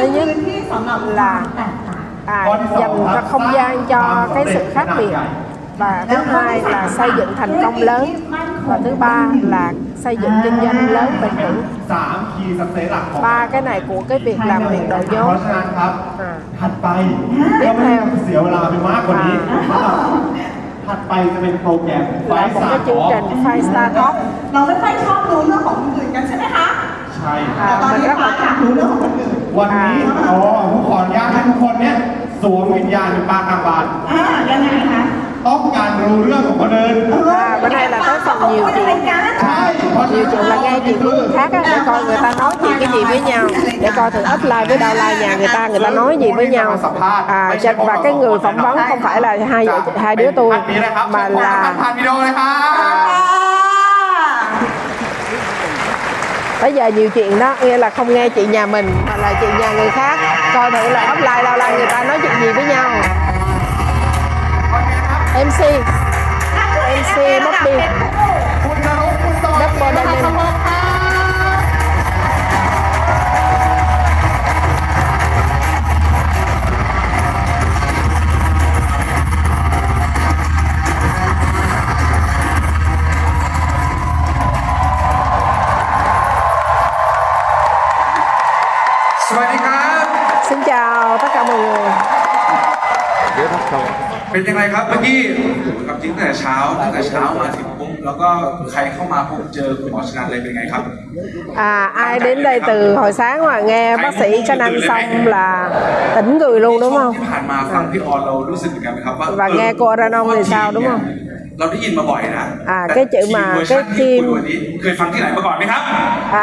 thứ nhất là à, dành cho không gian cho cái sự khác biệt và thứ hai là xây dựng thành công lớn và thứ ba là xây dựng kinh doanh lớn bền vững สามคีย์สักเซสหลักของ ba cái này của cái việc làm việc đội เพ nhóm ราะฉะนั้นครับ อ่า ถัดไปก็ไม่ต้องเสียเวลาไปมากกว่านี้ ถัดไปจะเป็นโปรแกรมไฟ là một สา cái ม chương trình Five Star Talk เราไม่ค่อยชอบรู้เรื่องของคนอื่นกันใช่ไหมคะ ใช่ อ่า แต่ตอน มัน นี้ rất ฟ้า là อยากรู้เรื่องของคนอื่น วันนี้อ๋อผมขออนุญาตให้ทุกคนเนี่ยสวมวิญญาณเป็นปลากลางบาน อ่ายังไงคะ ต้องการรู้เรื่องของคนอื่น À, bữa nay là tới phần nhiều chuyện. ใช่เพราะฉะ nhiều นั้น chuyện là nghe chuyện của người khác á, để coi người ta nói chuyện cái gì với nhau để coi thử upline với downline nhà người ta người ta nói gì với nhau à cho- và cái người phỏng vấn không phải là hai vợ hai đứa tôi อันนี้นะครับ mà เชิญพบกับ là ผ่านวิดีโอเลยครับ bây giờ nhiều chuyện đó nghe là không nghe chị nhà mình mà là chị nhà người khác. Coi thử là offline lâu là người ta nói chuyện gì với nhau. mc mc mất đi. double diamond tất cả mọi người เป็นยังไงครับเมื่อกี้กับจริงตั้งแต่เช้าตั้งแต่เช้ามาถึงปุ๊บแล้วก็ใครเข้ามาปุ๊บเจอคุณหมอชนันเลยเป็นไงครับ À, ai đến đây từ hồi sáng mà nghe bác sĩ cho ăn xong là tỉnh người luôn đúng không? ที่ผ่านมาฟังพี่ออนเรารู้สึกเหมือนกันไหมครับว่า và nghe cô Aranon thì sao đúng không? เราได้ยินมาบ่อยนะ อ่าcái chữ mà แต่ cái ทีม team เวอร์ชันที่คุณวันนี้เคยฟังที่ไหนมาก่อนไหมครับ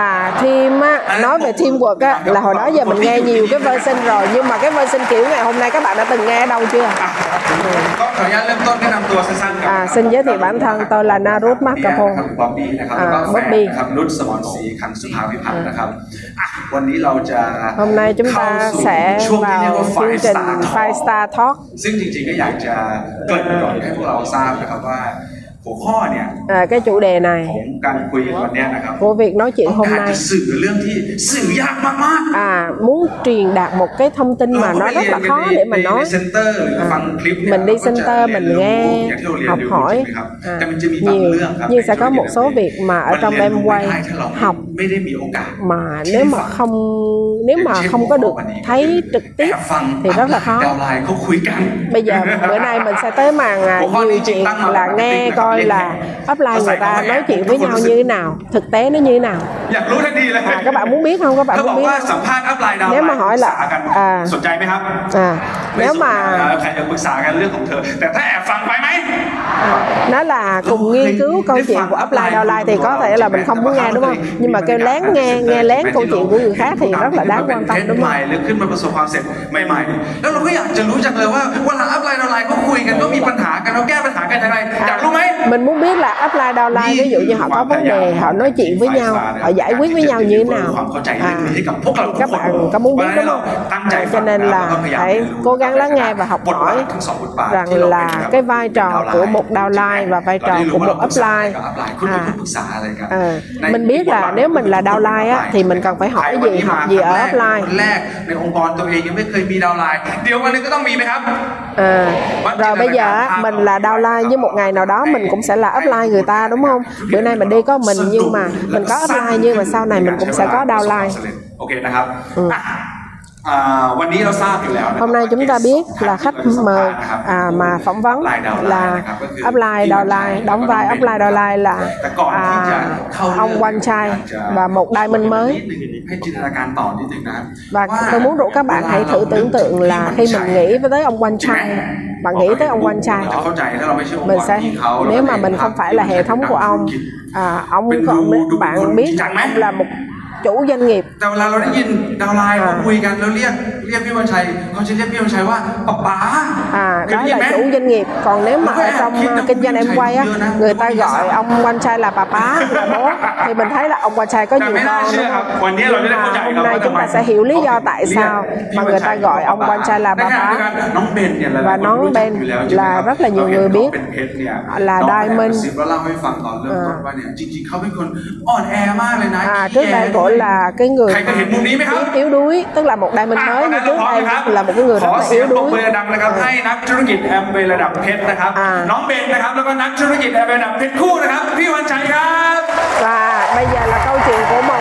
À, team á, nói về teamwork á, là hồi đó giờ mình nghe nhiều cái version rồi nhưng mà cái version kiểu ngày hôm nay các bạn đã từng nghe ở đâu chưa? อ่ะก็ขออนุญาตเริ่มต้นแนะนำตัวสั้นๆกั À, xin giới thiệu bản thân tôi là Narut ครับ Macapon บ๊อบบี้นะครับแล้วก็ อ่า แฟ Bobby นนะครับนุชสมรศรีขันสุภาวิพัฒน์นะครับอ่ะวันนี้เราจะ Hôm nay chúng เข้า ta สู่ sẽ ช่วงที่เรียก vào ว่า chương Five trình Star Talk Five Star Talk ซึ่งจริงๆก็อยากจะเกริ่นก่อนให้พวกเราทราบนะครับว่า หัวข้อเนี่ย à, cái chủ đề ขอ này งการคุยกันวันเนี้ยนะครับ của việc nói chuyện ต้อง hôm การ nay จะสื่อเรื่องที่สื่อยากมากๆ à muốn truyền đạt một cái thông tin mà nó rất là khó để mà nói เซ็นเตอร์หรือฟังคลิปเนี่ย mình đi ราก็จะ center mình เรียนรู้ nghe อย่างที่เราเรียน học รู้ hỏi ใช่ไหมครับ à, แต่มันจะมีบาง nhiều เรื่องครับ nhưng sẽ có một số việc mà ở มัน trong เรียน em รู้ไม่ quay ได้ถ้าเรา học mà nếu mà không nếu mà không có được thấy trực tiếp thì rất là khó. bây giờ bữa nay mình sẽ tới màn à, nhiều chuyện là nghe coi là offline người ta nói chuyện với nhau như thế nào thực tế nó như thế nào? À, các bạn muốn biết không? Các bạn muốn biết không? nếu mà hỏi là à, à nếu mà à, nó là cùng nghiên cứu câu chuyện của offline downline thì có thể là mình không muốn nghe đúng không? Nhưng mà kêu lén nghe nghe lén câu chuyện của người khác thì rất là đáng quan tâm đúng ให không ม่หรือขึ้นมาประสบความสำเร็จใหม่ๆ แล้วเราก็อยากจะรู้จังเลยว่าเวลาอัพไลน์ดาวไลน์เขาคุยกันก็มีปัญหากันเขาแก้ปัญหากันยังไงอยากรู้ไหม mình muốn biết là upline downline ví dụ như họ có vấn đề họ nói chuyện với nhau họ giải quyết với nhau như thế nào ความเข้าใจเรื่ à, องนี้ให้กับพวกเรา thì ทุก các คน bạn có muốn biết đúng không ตั้งใจ à, ฟั cho ง nên แล้ว là ก็พยายาม hãy เรียนรู้ cố gắng lắng nghe và học บทบา hỏi ททั้งสองบทบาท rằng ที่เราเป็น là กับ cái vai trò downline của một downline và vai trò เราได้รู้ của ว่า một เราปรึกษา upline กับ upline คุณเป็น à, คนปรึกษาอะไรกัน Ờ, ใน mình biết là nếu mình là downline á, thì mình cần phải hỏi ใครวัน gì นี้ học มา gì ครั้ ở งแรก upline คนแรกในองค์กรตัวเองยังไม่เคยมีดาวน์ไลน์เดี๋ยววันหนึงก็ต้องมีไหมครับ À, rồi bây giờ á, mình là downline nhưng một ngày nào đó mình cũng sẽ là upline người ta đúng không? Bữa nay mình đi có mình nhưng mà mình có upline nhưng mà sau này mình cũng sẽ có downline. โอเคนะครับ Hôm nay chúng ta biết là khách mời à, mà phỏng vấn là offline đòi lại đóng vai offline đòi lại là à, ông Quang Trai và một đai minh mới. và tôi muốn rủ các bạn hãy thử tưởng tượng là khi mình nghĩ tới ông Quang Trai bạn nghĩ tới ông Quang Trai mình sẽ nếu mà mình không phải là hệ thống của ông à, ông, biết bạn biết rằng là một chủ doanh nghiệp แต่เวลาเราได้ยินดาวน์ไลน์เขาคุยกันแล้วเรียกเรียกพี่วันชัยเขาจะเรียกพี่วันชัยว่าป๊าป๊า à เคย đó ได้ยินไหม là chủ doanh nghiệp còn nếu mà ở trong uh, kinh doanh em quay á người ta gọi ông quanh trai là bà bá là bố thì mình thấy là ông quanh trai có แต่ nhiều ไม่น่า con เชื่อ đúng ครับ không วันนี้เราจะได้เข้าใจ hôm ครับ nay ว่า chúng ทำไม ta sẽ hiểu lý do tại sao mà người ta gọi ông quanh trai là ใน bà ขณะเดียวกัน bá น้องเบนเนี่ยหลายๆ và คน น้อง รู้จัก เบน อยู่แล้วใช่ไหม là ครับ rất là nhiều เราเห็น người น้อง biết เป็นเพชรเนี่ย là น้อง diamond กระซิบแล้วเล่าให้ฟังตอนเริ่มต้นว่าเนี่ยจริงๆเขาเป็นคนอ่อนแอมากเลยนะ à, trước đây cổ chỗ là cái người ใครเคยเห็นมุมนี้ไหมครับ yếu, yếu đuối tức là một diamond อ่ะ mới วัน như นั้นเรา trước พร้อม đây นะครับ là một cái người ข rất อ là เสีย yếu งปรบ đuối มือดังนะครับ ให้นักธุรกิจแอมเบระดับเพชรนะครับ อ่า น้องเบนนะครับ แล้วก็นักธุรกิจแอมเบระดับเพชรคู่นะครับ พี่วันชัยครับ và bây giờ là câu chuyện của một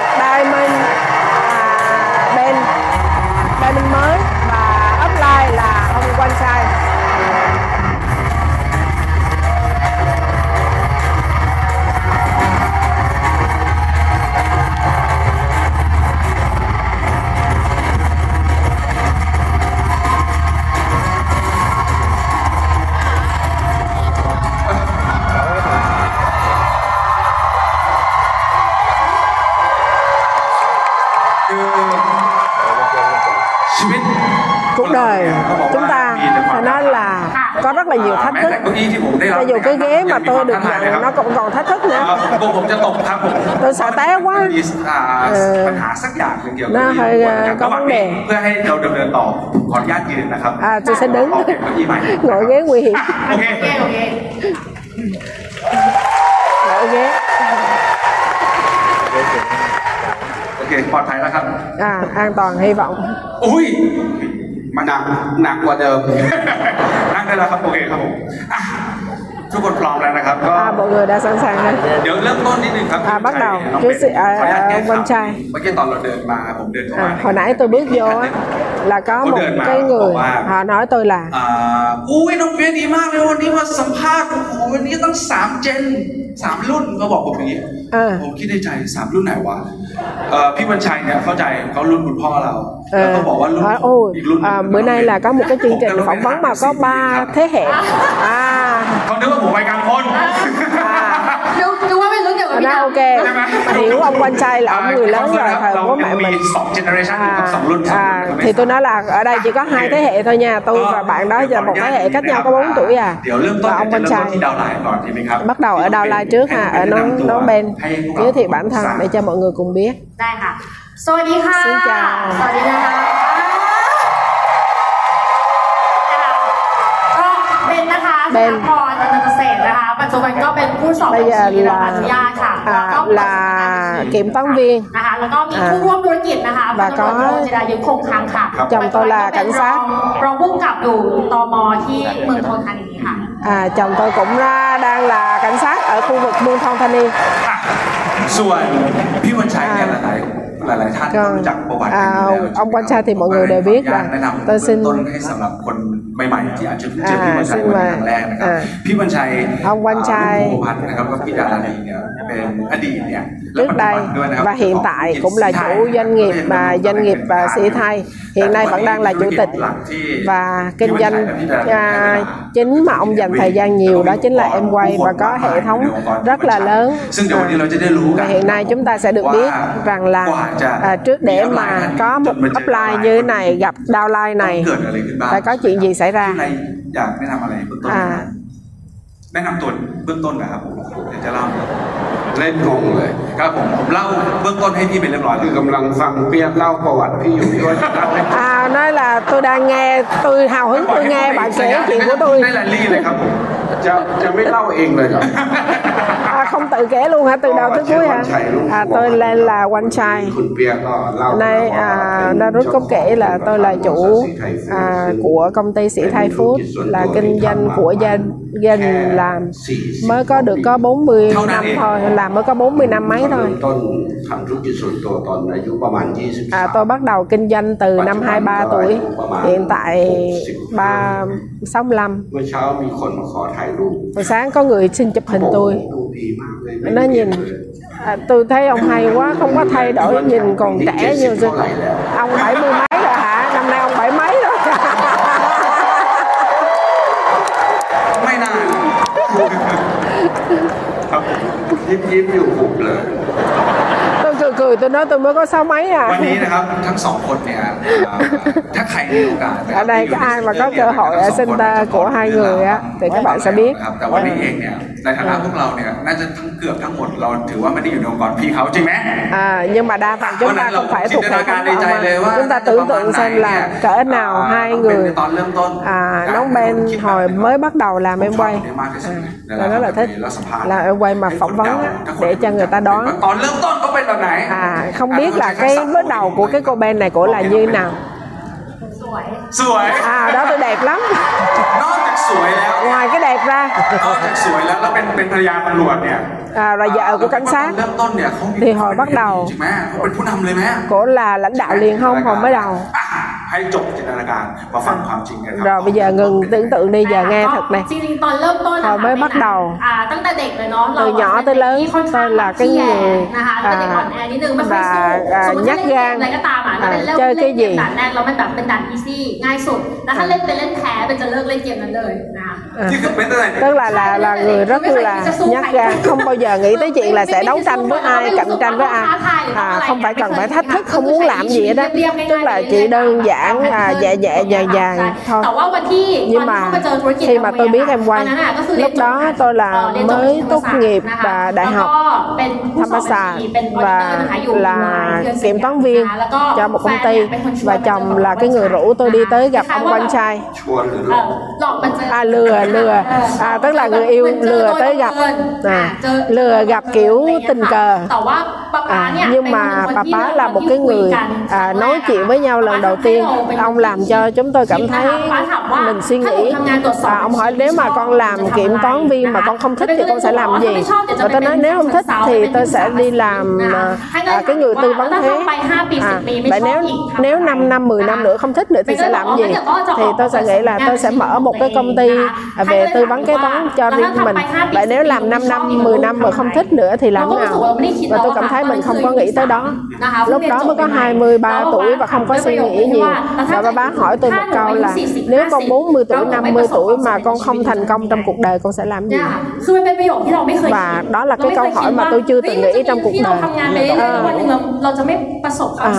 อให้เราดำเนินต่อขออนุญาตยืนนะครับ à tôi sẽ đứng ขอเก็บเก้าอี้ใหม่ ngồi ghế nguy hiểm โอเค โอเคโอเค ngồi ghế โอเค ปลอดภัยแล้วครับ à an toàn hy vọng อุ้ยมันหนักหนักกว่าเดิม นั่ง ได้แล้วครับ โอเคครับผมอ่ะทุกคนพร้อมแล้วนะครับ ก็ à mọi người đã sẵn sàng rồi เดี๋ยวเริ่มต้นนิดนึงครับ อ่ะbắt đầu น้อง trước เบน sự- à, ขออนุญาตแก้ à, ข่าว Văn Trai เมื่อกี้ตอนเราเดินมาผมเดินเข้ามา à, hồi nãy tôi bước vô á là có một cái người họ nói tôi là ui nó biết đi mang đi đi mà sắm pha của mình đi tăng sắm trên สามรุ่นก็บอกผมอย่างนี้ผมคิดในใจสามรุ่นไหนวะพี่บัญชัยเนี่ยเข้าใจเขารุ่นคุณพ่อเราแล้วก็บอกว่ารุ่นอีกรุ่นเมื่อไนล่ะก็มุกจริงจังของวังมาก็บาเท่แห่เขาเนื้อผมไปกลางคน ว่าเป็นรุ่นเดียวกับ Hồi พี่ nãy ดาว ok ใช่ไหม hiểu ông quanh trai là ông người lớn rồi thời เรา bố ยั mẹ งมี mình สองเจเนอเรชันอยู่กับสองรุ่น à, สอง à, รุ่น thì tôi nói là ở đây chỉ có hai thế hệ thôi nha tôi và bạn đó giờ một thế hệ cách nhau có 4 tuổi à เดี๋ยวเริ่มต้น và ông จะ quanh เริ่มต้น trai ที่ดาวไลน์ก่อนดีไหมครับ bắt đầu ở Đào Lai trước ha ở nón nón bên giới thiệu bản thân để cho mọi người cùng biết ได้ค่ะ สวัสดีค่ะ xin chào สวัสดีนะคะก็เบนนะคะ เบน ปัจจุบันก็เป็นผู้สอบ bây บัญ giờ ชีรับอ là นุญาตค่ะแล้วก็ à, là kiểm toán viên นะคะแล้วก็มีผู้ร่วมธุรกิจนะคะ và พันตำรวจโท có จิรายุคงคำค่ะ chồng tôi là ปัจจุบันก็เป็น cảnh sát รองรองผู้กำกับอยู่ตมที่เมืองทนธานีค่ะ à, chồng tôi cũng ra đang là cảnh sát ở khu vực Mương Thon Thanh Niên อะส่วนพี่วันชัยเนี่ยหลาย ๆหลายๆท่านก็รู้จักประวัติกันอยู่แล้ว อ่า ông Quang Trai thì mọi người đều biết ขออนุญาต là แนะนำ tôi xin เบื้องต้นให้สำหรับคนใหม่ๆที่อาจจะเพิ่งเจอพี่วันชัย อ่า วันนี้ครั้งแรกนะครับ อ่า พี่วันชัย ông Quang Trai อ่าลูกพันธ์นะครับก็พี่ดารานีเนี่ยเป็นอดีตเนี่ยและ trước ปัจจุ đây บันด้วยนะครับ và hiện tại cũng là chủ doanh nghiệp và doanh nghiệp và sĩ thay hiện nay vẫn đang là chủ tịch và kinh doanh à, chính mà ông dành thời gian nhiều đó chính là em quay và có hệ thống rất là lớn ซึ่งเดี๋ยววันนี้เราจะได้รู้กั và น hiện nay chúng ta sẽ được biết rằng là à, trước để mà có một upline như thế này gặp downline ต้อง này เกิดอะไรขึ้นบ้าง phải có chuyện gì xảy พี่ ra อะไรอยากแนะนำอะไรเบื้องต้นไหม à แนะนำตัวเบื้องต้นนะครับผมเดี๋ยวจะเล่า เล่นงงเลย ครับผมผมเล่าเบื้องต้นให้พี่เป็นเรียบร้อย คือกำลังฟังเปียกเล่าประวัติพี่อยู่ก็จะเล่าให้ À, nói là tôi đang nghe, tôi hào hứng tôi nghe bạn kể chuyện của tôi. ได้รายลี่เลยครับผม จะจะไม่เล่าเองเลยเหรอ À, không tự kể luôn hả? Từ đầu tới cuối hả? à, tôi là là quan trai. đây à, Darut có kể là tôi là chủ à, của công ty sĩ Thái Food là kinh doanh của gia gia đình làm mới có được có 40 năm thôi làm mới có 40 năm mấy thôi. À, tôi bắt đầu kinh doanh từ năm 23 tuổi. hiện tại ba 65 hồi sáng có người xin chụp hình tôi. nó nhìn à, tôi thấy ông hay quá không có thay đổi nhìn còn trẻ như xưa ông 70 ยิ้มยิ้มๆอยู่หุบเลย tôi cười cười tôi nói tôi mới có sáu mấy วันนี้ à นะครับทั้งสองคนเนี่ยอ่าถ้าใครมีโอกาสนะค ở รับ đây có ai mà có cơ hội ở center của hai người á thì các bạn sẽ biết นะครับแต่วันนี้เองเนี่ย ในฐานะพวกเราเนี่ยน่าจะทั้งเกือบทั้งหมดเราถือว่าไม่ได้อยู่ในองค์กรพี่เขาจริงไหม à, nhưng mà đa phần chúng ta không phải thuộc hệ thống của ông chúng ta tưởng tượng xem là cỡ nào hai người ตอนเริ่มต้น à, nóng bên hồi mới bắt đầu làm em quay à, là rất là thích là em quay mà phỏng vấn á, để cho người ta đoán ตอนเริ่มต้นเขาเป็นแบบไหน à, à không biết là cái bước đầu của cái cô Ben này cổ là như thế nào สวย สวย à đó tôi đẹp lắm นอกจาก สวยแล้ว ngoài cái đẹp ra นอกจากสวยแล้วแล้วเป็นเป็นภรรยาตำรวจเนี่ย à, là vợ ờ, của ừ, cảnh sát. thì hồi bắt đầu. cổ là lãnh đạo liền không? hồi mới đầu. À, rồi bây giờ ngừng tưởng tượng đi giờ nghe thật này hồi mới bắt đầu. Từ nhỏ tới lớn tôi là cái người à, và à, nhắc gan. à, chơi cái gì? tức là là là người rất là nhắc gan không bao giờ giờ nghĩ tới chuyện là sẽ đấu tranh với ai cạnh tranh với ai à, không phải cần phải thách thức không muốn làm gì đó tức là chỉ đơn giản là dạ dạ dài dài thôi nhưng mà khi mà tôi biết em quay lúc đó tôi là mới tốt nghiệp và đại học tham gia và là kiểm toán viên cho một công ty và chồng là cái người rủ tôi đi tới gặp ông con trai à lừa lừa à, tức là người yêu lừa tới gặp à, lừa gặp kiểu tình cờ. À, nhưng mà bà bá là một cái người à, nói chuyện với nhau lần đầu tiên. Ông làm cho chúng tôi cảm thấy mình suy nghĩ. À, ông hỏi nếu mà con làm kiểm toán viên mà con không thích thì con sẽ làm gì? Và tôi nói nếu không thích thì tôi sẽ đi làm à, à cái người tư vấn thế. À, vậy nếu nếu 5 năm 10 năm nữa không thích nữa thì sẽ làm gì? Thì tôi sẽ nghĩ là tôi sẽ mở một cái công ty à, về tư vấn kế toán cho riêng mình. Vậy nếu làm 5 năm 10 năm mà không thích nữa thì làm thế nào? và tôi cảm thấy mình không có nghĩ tới đó. Lúc đó mới có 23 tuổi và không có suy nghĩ nhiều. và ba bác hỏi tôi một câu là nếu con 40 tuổi 50 tuổi mà con không thành công trong cuộc đời con sẽ làm gì? Và đó là cái câu hỏi mà tôi chưa từng nghĩ trong cuộc đời. Ờ. à,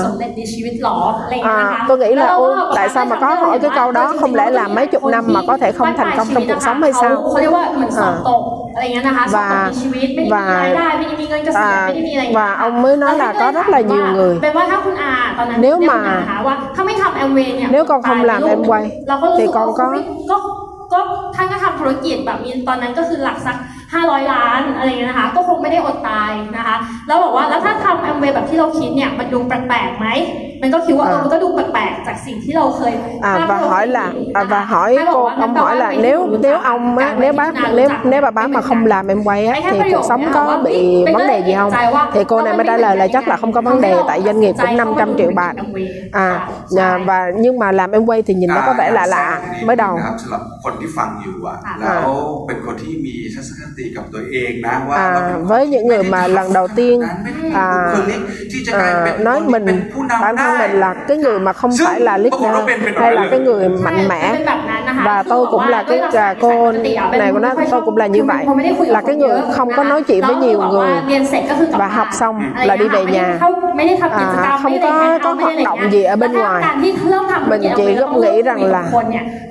à, tôi nghĩ là ô ừ, tại sao mà có hỏi cái câu đó không lẽ là mấy chục năm mà có thể không thành công trong cuộc sống hay sao à, ขาเรียกว่าเหมือนสอบตกอะไรอย่างเงี้ยนะคะสอบตกในชีวิตไม่ได้มีรายได้ไม่ได้มีเงินเกษียณ à, ไม่ได้มีอะไรอย่างเงี้ย và ông mới nói là có rất là nhiều người เป็นว่าถ้าคุณอาตอนนั้น nếu เรียก mà คุณอานะคะว่าถ้าไม่ทำแอมเวย์เนี่ย nếu con không làm em quay เราก็รู้สึ thì กว่า con có ก็ก็ท่านก็ทำธุรกิจแบบมีตอนนั้นก็คือหลักสัก 500 ล้านอะไรอย่างเงี้ยนะคะ ก็คงไม่ได้อดตายนะคะ แล้วบอกว่าแล้วถ้าทำแอมเวย์แบบที่เราคิดเนี่ยมันดูแปลกๆไหมมันก็คิดว่าเออมันก็ดูแปลกๆจากสิ่งที่เราเคย À, ภาพ và ที่เรา hỏi เคย là เห็น à, นะคะ và hỏi ท่านบ cô กว่า ông แปล hỏi ว่า là เป็น nếu ผู้ nếu จัด ông กา á, ร nếu บริ bác หาร nếu จัด nếu bà bá mà không làm em quay á thì cuộc sống có bị vấn đề gì không thì cô này mới trả lời là chắc là không có vấn đề tại doanh nghiệp cũng 500 triệu bạc à à, và nhưng mà làm em quay thì nhìn nó có vẻ lạ lạ mới đầu นะครับสำหรับคนที่ฟังอยู่อ่ะ ค่ะ แล้วเป็นคนที่มีทัศนค à, với những người mà lần đầu tiên à, à, nói mình bản thân mình là cái người mà không phải là leader hay là cái người mạnh mẽ. và tôi cũng là cái à, cô này của nó tôi cũng là như vậy. là cái người không có nói chuyện với nhiều người. và học xong là đi về nhà. à, không có có hoạt động gì ở bên ngoài. mình chỉ nghĩ rằng là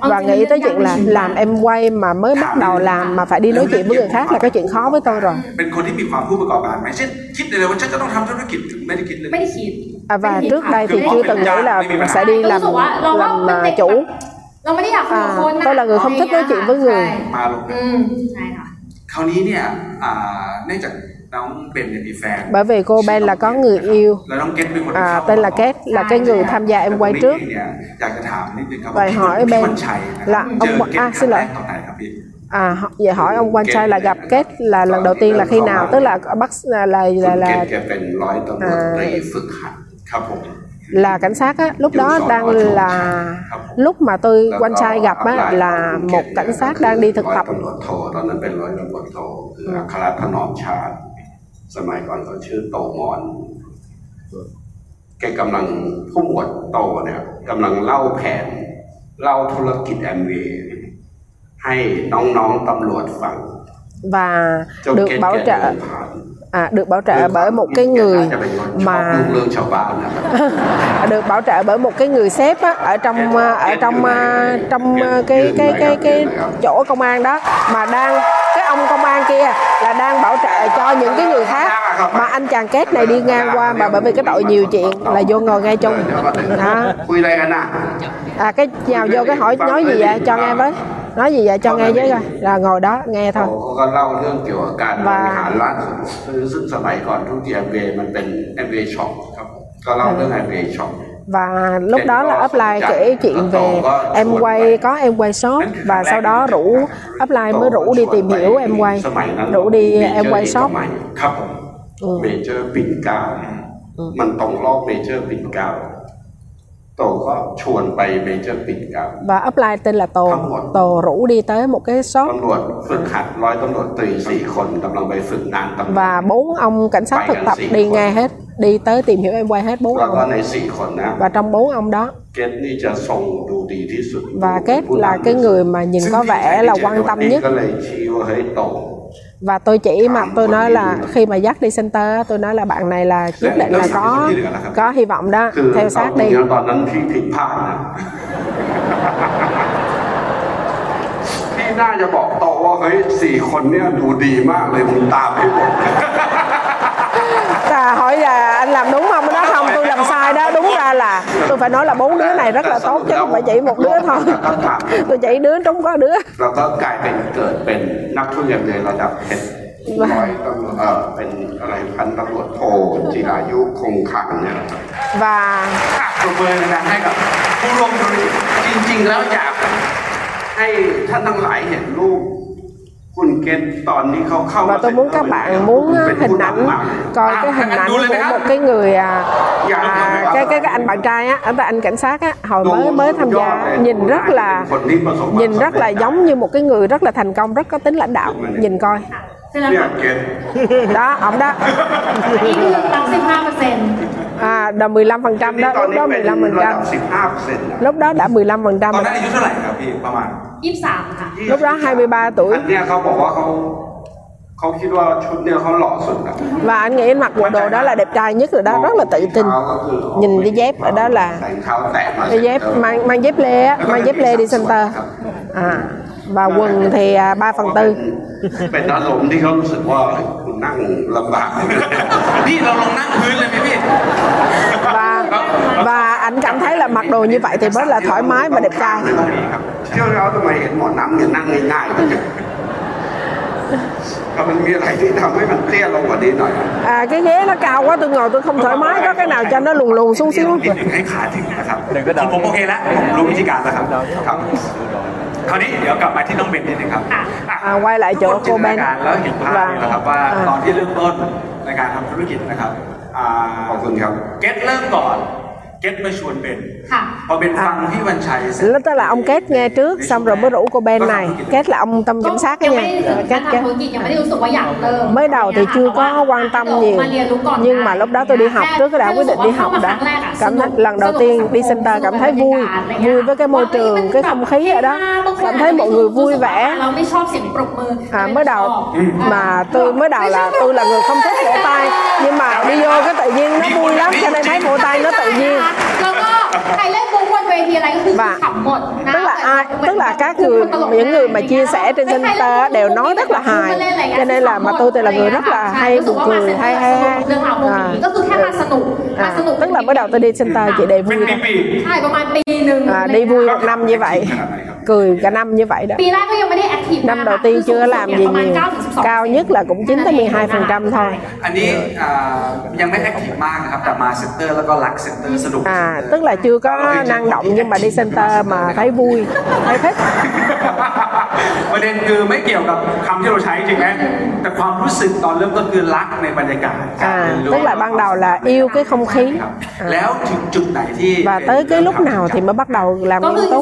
và nghĩ tới chuyện là làm em quay mà mới bắt đầu làm mà phải đi nói chuyện với người khác khác là cái chuyện khó với tôi rồi เป็นคนที่มีความผู้ประกอบการไหมเช่นคิดเลยว่าฉันจะต้องทำธุรกิจไม่ได้คิดเลย ไม่ได้คิด à, và trước đây thì chưa từng nghĩ là sẽ đi làm làm à, chủ เราไม่ได้อยากคุยกับคนนะ tôi là người không thích nói chuyện với người มาลง อืมใช่ค่ะ คราวนี้เนี่ยอ่าเนื่องจากน้องเบนเนี่ยมีแฟน bởi vì cô Ben là có người yêu แล้วน้องเกตเป็นคนที่ à, เข้า tên là Kết là cái người tham gia em quay trước เนี่ยอยากจะถามนิดนึงครับ Vậy hỏi พี่ Ben วันชัยนะค là รับเจอ ông- เกต à, ค xin รั้งแร lỗi. กตอนไหนครับพี่ à họ- vậy hỏi ông quan trai là gặp Kết là lần đầu tiên là khi nào tức là bắt là là คุณ là, เก là ตแกเป็นร้อยตำรวจตรีฝึกหัด ครับผม là cảnh sát á lúc đó đang là lúc mà tôi quan trai gặp á là một cảnh sát đang đi thực ร้อย tập ตำรวจโทตอนนั้นเป็นร้อยตำรวจโทคืออัครถนอมชาติ สมัยก่อนเขาชื่อโตมอน แกกำลังผู้หมวดโตเนี่ยกำลังเล่าแผน เล่าธุรกิจแอมเวย์ hay nóng nóng tâm luật phẳng và được bảo trợ à, được bảo trợ bởi một cái người mà được bảo trợ bởi một cái người sếp á, ở trong ở trong à, trong à, cái cái cái cái chỗ công an đó mà đang cái ông công an kia là đang bảo trợ cho những cái người khác mà anh chàng kết này đi ngang qua mà bởi vì cái tội nhiều chuyện là vô ngồi ngay chung đó à cái nhào vô cái hỏi nói gì vậy? Cho nghe với nói gì vậy cho nghe với coi là ngồi đó nghe โต thôi เขาก็เล่าเรื่องเกี่ยวกับการบ ว่า ริหารร้านสะดวกซื้อซึ่งสมัยก่อนทุกทีแอมเวมันเป็นแอมเวช็อปครับก็เล่าเรื่องแอมเวช็อป và lúc đó là upline kể chuyện về em quay có em quay shop và sau đó rủ upline mới rủ đi tìm hiểu em quay สมัยนั้น rủ đi em เม quay เจอร์ shop ใหม่ครับผม อืม เมเจอร์ปิ่นเกล้ามันตรงรอบเมเจอร์ปิ่นเกล้า và apply tên là tổ tổ rủ đi tới một cái shop và bốn ông cảnh sát thực tập đi nghe hết đi tới tìm hiểu em quay hết bốn ông. và trong bốn ông đó và kết là cái người mà nhìn có vẻ là quan tâm nhất và tôi chỉ mà tôi nói là khi mà dắt đi center tôi nói là bạn này là nhất định là có có hy vọng đó. Theo sát đi. ta hỏi là anh làm đúng không? Nó không, tôi làm sai đó. Đúng ra là tôi phải nói là bốn đứa này rất là tốt chứ không phải chỉ một đứa thôi. Tôi chỉ đứa trúng có đứa. แล้วก็กลายเป็นเกิดเป็นนักธุรกิจในระดับเพชรร้อยตำรวจเออเป็นอะไรพันตำรวจโทจิรายุคงขังเนี่ย Và อ่ะปรบมือดังๆให้กับผู้ร่วมธุรกิจ จริงๆ แล้วอยากให้ท่านทั้งหลายเห็นรูป và tôi muốn các bạn muốn à, hình ảnh coi cái hình ảnh của một cái người à, à cái cái cái anh bạn trai á anh cảnh sát á hồi mới mới tham gia nhìn rất là nhìn rất là giống như một cái người rất là thành công rất có tính lãnh đạo. Nhìn coi. Đó ông đó นี่คือตั้ง15เปอร์เซ็นต์ À, là 15 phần trăm นี่ đó, ตอน lúc นี้ đó เป็น 15 phần ระดับ trăm 15เปอร์เซ็นต์ lúc đó đã 15 phần ต trăm อน rồi นั้น đó. อายุเท่าไหร่ครับพี่ประมาณ 23 ค่ะ lúc đó 23 tuổi อันเนี้ยเขาบอกว่าเขาเขาคิดว่าชุดเนี่ยเขาหล่อสุดอะ và anh nghĩ anh mặc bộ đồ đó là đẹp trai nhất rồi đó rất là tự tin เท้าก็คือ nhìn cái dép ở đó là ใส่เท้าแตะมา cái dép mang mang dép lê á mang dép lê đi center à và quần thì à, 3 phần tư เป็ นอารมณ์ที่เขารู้สึกว่าคุณนั่งลำบาก พี่เราลงนั่งพื้นเลยไหมพี่ và và anh cảm thấy là mặc đồ như vậy thì rất là thoải mái và đẹp trai ไม่ต้องมีครับเที่ยวแล้วทำไมเห็นหมอน้ำเนี่ยนั่งง่ายๆจังก็มันมีอะไรที่ทำให้มันเตี้ยลงกว่านี้หน่อย à cái ghế nó cao quá tôi ngồi tôi không thoải mái có cái nào cho nó lùn lùn xuống นิด xíu หนึ่งให้ขาถึงนะครับผมผมโอเคแล้วผมรู้วิธีการแล้วครับครับ คราวนี้เดี๋ยวกลับมาที่น้องเบนนิดนึงครับ à, quay lại ทุก chỗ คนจิ cô นตนา Ben การแล้วเห็นภาพนี่นะครับว่าอ่าตอนที่เริ่มต้นในการทำธุรกิจนะครับอ่าขอบคุณครับเก็ตเริ่มก่อน Kết với Xuân Bền Và bên à. bằng Vĩ Văn Chảy Lúc đó là ông Kết nghe trước Xong rồi mới rủ cô bên này Kết là ông tâm giám sát đó nha Kết kết Mới đầu thì chưa có quan tâm nhiều Nhưng mà lúc đó tôi đi học trước đã quyết định đi học đã cảm thấy Lần đầu tiên đi center cảm thấy vui Vui với cái môi trường, cái không khí ở đó Cảm thấy mọi người vui vẻ à, Mới đầu mà tôi mới đầu là tôi là người không thích vỗ tay Nhưng mà đi vô cái tự nhiên nó vui lắm Cho nên thấy vỗ tay nó tự nhiên và vâng. tức là ai tức là các người những người mà chia sẻ trên sinh ta đều nói rất là hài. cho nên là mà tôi thì là người rất là hay buồn cười hay hay. hay vâng. à, à, tức là mới đầu tôi đi sinh ta chị để vui à, đi vui một năm như vậy. Cười cả năm như vậy đó. Năm đầu tiên chưa làm gì nhiều cao nhất là cũng 9 tới 12 phần trăm thôi อันนี้อ่ายังไม่แอคทีฟมากนะครับ แต่มาเซ็นเตอร์แล้วก็รักเซ็นเตอร์สนุก à tức là chưa có năng động nhưng mà đi center mà thấy vui thấy thích ประเด็นคือไม่เกี่ยวกับคำที่เราใช้จริงไหมแต่ความรู้สึกตอนเริ่มต้นคือรักในบรรยากาศ à tức là ban đầu là yêu cái không khí ครับ à, แล้วถึงจุดไหนที่ và tới cái lúc nào thì mới bắt đầu làm ก็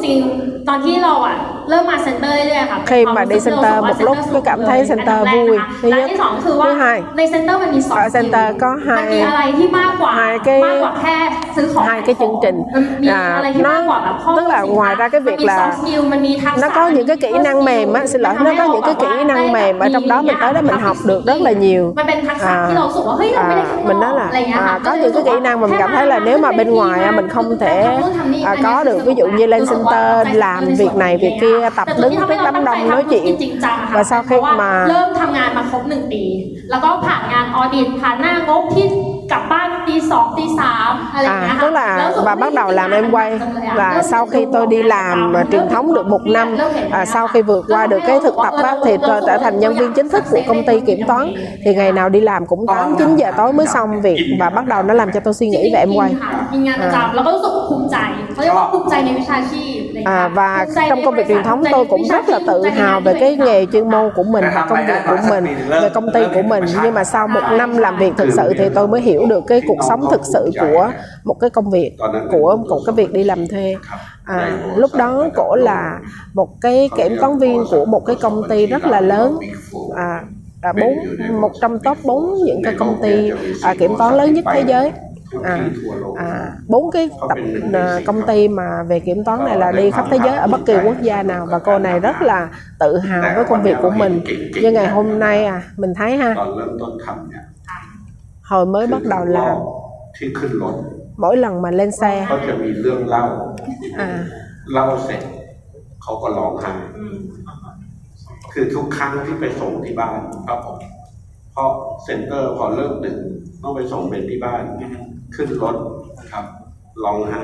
คือ nghiêm จ túc ริงๆตอนที่เราอ่ะเริ่มมาเซ็นเตอร์เรื่อยๆค่ะ khi mà đi center một lúc cứ cảm thấy center vui thứ และ nhất ที่สองคือว่า thứ hai ในเซ็นเตอร์มันมีสอง ở center có มันมี hai อะไรที่มากกว่า hai cái มากกว่าแค่ซื้อของ hai cái chương trình มันมี à, อะไรที่มากกว่าแบบข้อ nó tức là มูลสินค้า ngoài ra cái มัน việc มี là soft skill มันมีทักษะ nó có những cái kỹ năng mềm á xin lỗi nó có những cái kỹ năng mềm ở trong đó mình tới đó mình học được rất là nhiều มันเป็นทักษะ à, ที่เรารู้สึกว่าเฮ้ยเราไม่ได้ à, ข้างนอก mình nói là อะไรอย่างเงี้ยค่ะ à, có những cái kỹ năng mà mình cảm thấy là nếu mà bên ngoài á, mình không thể à, có được ví dụ như lên center làm việc này việc kia tập đứng trước đám đông nói chuyện จริงจังอะค่ะ và sau khi เพราะว่า mà เริ่มทำงานมาครบหนึ่งปี แล้วก็ผ่านงานออดิตผ่านหน้างบที่ กลับบ้านตีสองตีสามอะไรอย่างเงี้ย À, ค่ะ tức là แล้วรู้สึก và bắt đầu làm em quay จังเลยอะ và sau khi tôi đi làm mà truyền thống được một năm à, sau khi vượt qua được cái thực tập á, thì tôi trở thành nhân viên chính thức của công ty kiểm toán thì ngày nào đi làm cũng 8 9 giờ tối mới xong việc và bắt đầu nó làm cho tôi suy nghĩ về em quay ค่ะมีงานประจำแล้วก็รู้สึกภูมิใจเขาเรียกว่าภูมิใจในวิชาชีพอะไรอย่างเงี้ย À, và ภูมิใจใน trong công việc truyền thống tôi cũng rất là tự hào về cái nghề chuyên môn của mình và công việc của mình về công ty của mình nhưng mà sau một năm làm việc thực sự thì tôi mới hiểu được cái cuộc sống thực sự của một cái công việc của một cái việc đi làm thuê. À, lúc đó cổ là một cái kiểm toán viên của một cái công ty rất là lớn. À, à, bốn một trong top bốn những cái công ty à, kiểm toán lớn nhất thế giới. À, à, bốn cái tập à, công ty mà về kiểm toán này là đi khắp thế giới ở bất kỳ quốc gia nào. Và cô này rất là tự hào với công việc của mình. Nhưng ngày hôm nay à mình thấy ha hồi mới bắt đầu làm ที่ขึ้นรถ mỗi lần mà lên xe เขาจะมีเรื่องเล่า à เล่าเสร็จเขาก็ร้องไห้คือทุกครั้งที่ไปส่งที่บ้านครับผมเพราะเซ็นเตอร์พอเลิกดึกต้องไปส่งเป็นที่บ้าน ขึ้นรถครับร้องไห้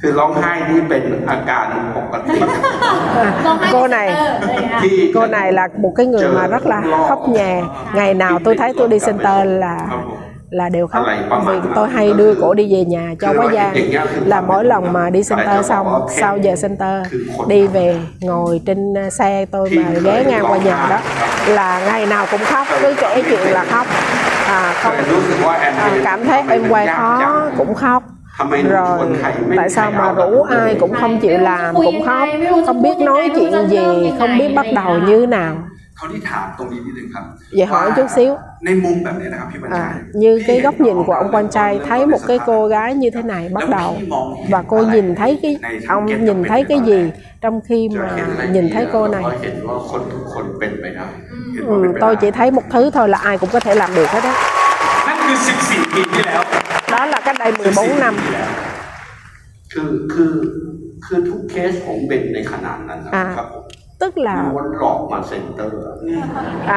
คือร้องไห้นี่เป็นอาการปกติ cô này cô là một cái người mà rất là khóc nhè. Ngày nào tôi thấy tôi đi center là là đều khóc. Vì tôi hay đưa cổ đi về nhà cho quá gia là mỗi lần mà đi center xong sau giờ center đi về ngồi trên à, xe tôi mà ghé ngang qua nhà đó là ngày nào cũng khóc cứ kể chuyện là khóc. À, không. À, cảm thấy em quay khó cũng khóc rồi คนไทยไม่ tại sao mà rủ ai cũng không chịu làm cũng khóc không biết nói chuyện gì không biết bắt đầu như thế nào เขาที่ถามตรงนี้นิดนึงครับ Vậy hỏi chút xíu ในมุมแบบนี้นะครับพี่บรรชั À, ย như cái góc nhìn của ông quan trai thấy một cái cô gái như thế này bắt đầu và cô nhìn thấy cái ông nhìn thấy cái gì trong khi จะ mà เห็นอะไร nhìn thấy cô เรา này ก็เห็นว่าคนทุกคนเป็นไปได้เห็นว่าเป็น ừ, ไป tôi ได้ chỉ thấy một thứ thôi là ai cũng có thể làm được hết á นั่นคือ 14 ปีที่แล้ว đó là Cách đây 14 năm คือคือคือทุกเคสของเบนในขนาดนั้นนะอ่าครับผม tức là ล้วนหลอกมาเซ็นเตอร์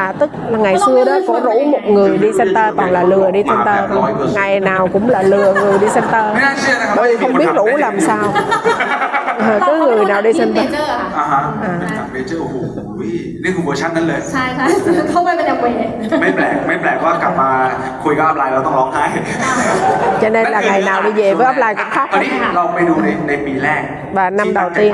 à tức là ngày xưa đó cổ rủ một người đi center toàn là lừa đi center thôi ngày nào cũng là lừa người đi center ไม่น่าเชื่อนะครับ bởi vì không biết rủ làm sao Ờ, cứ người nào đi ที่ center เมเจอร์ค่ะ อ่าฮะเป็นจากเมเจอร์โอ้โหนี่คือเวอร์ชันนั้นเลย ใช่ใช่เข้าไปเป็นแอมเวย์ ไม่แปลกไม่แปลกว่ากลับมาคุยกับอัพไลน์เราต้องร้องไห้ cho nên là ngày nào đi về với offline cũng khóc ตอนนี้เราไปดูในในปีแรก và năm đầu tiên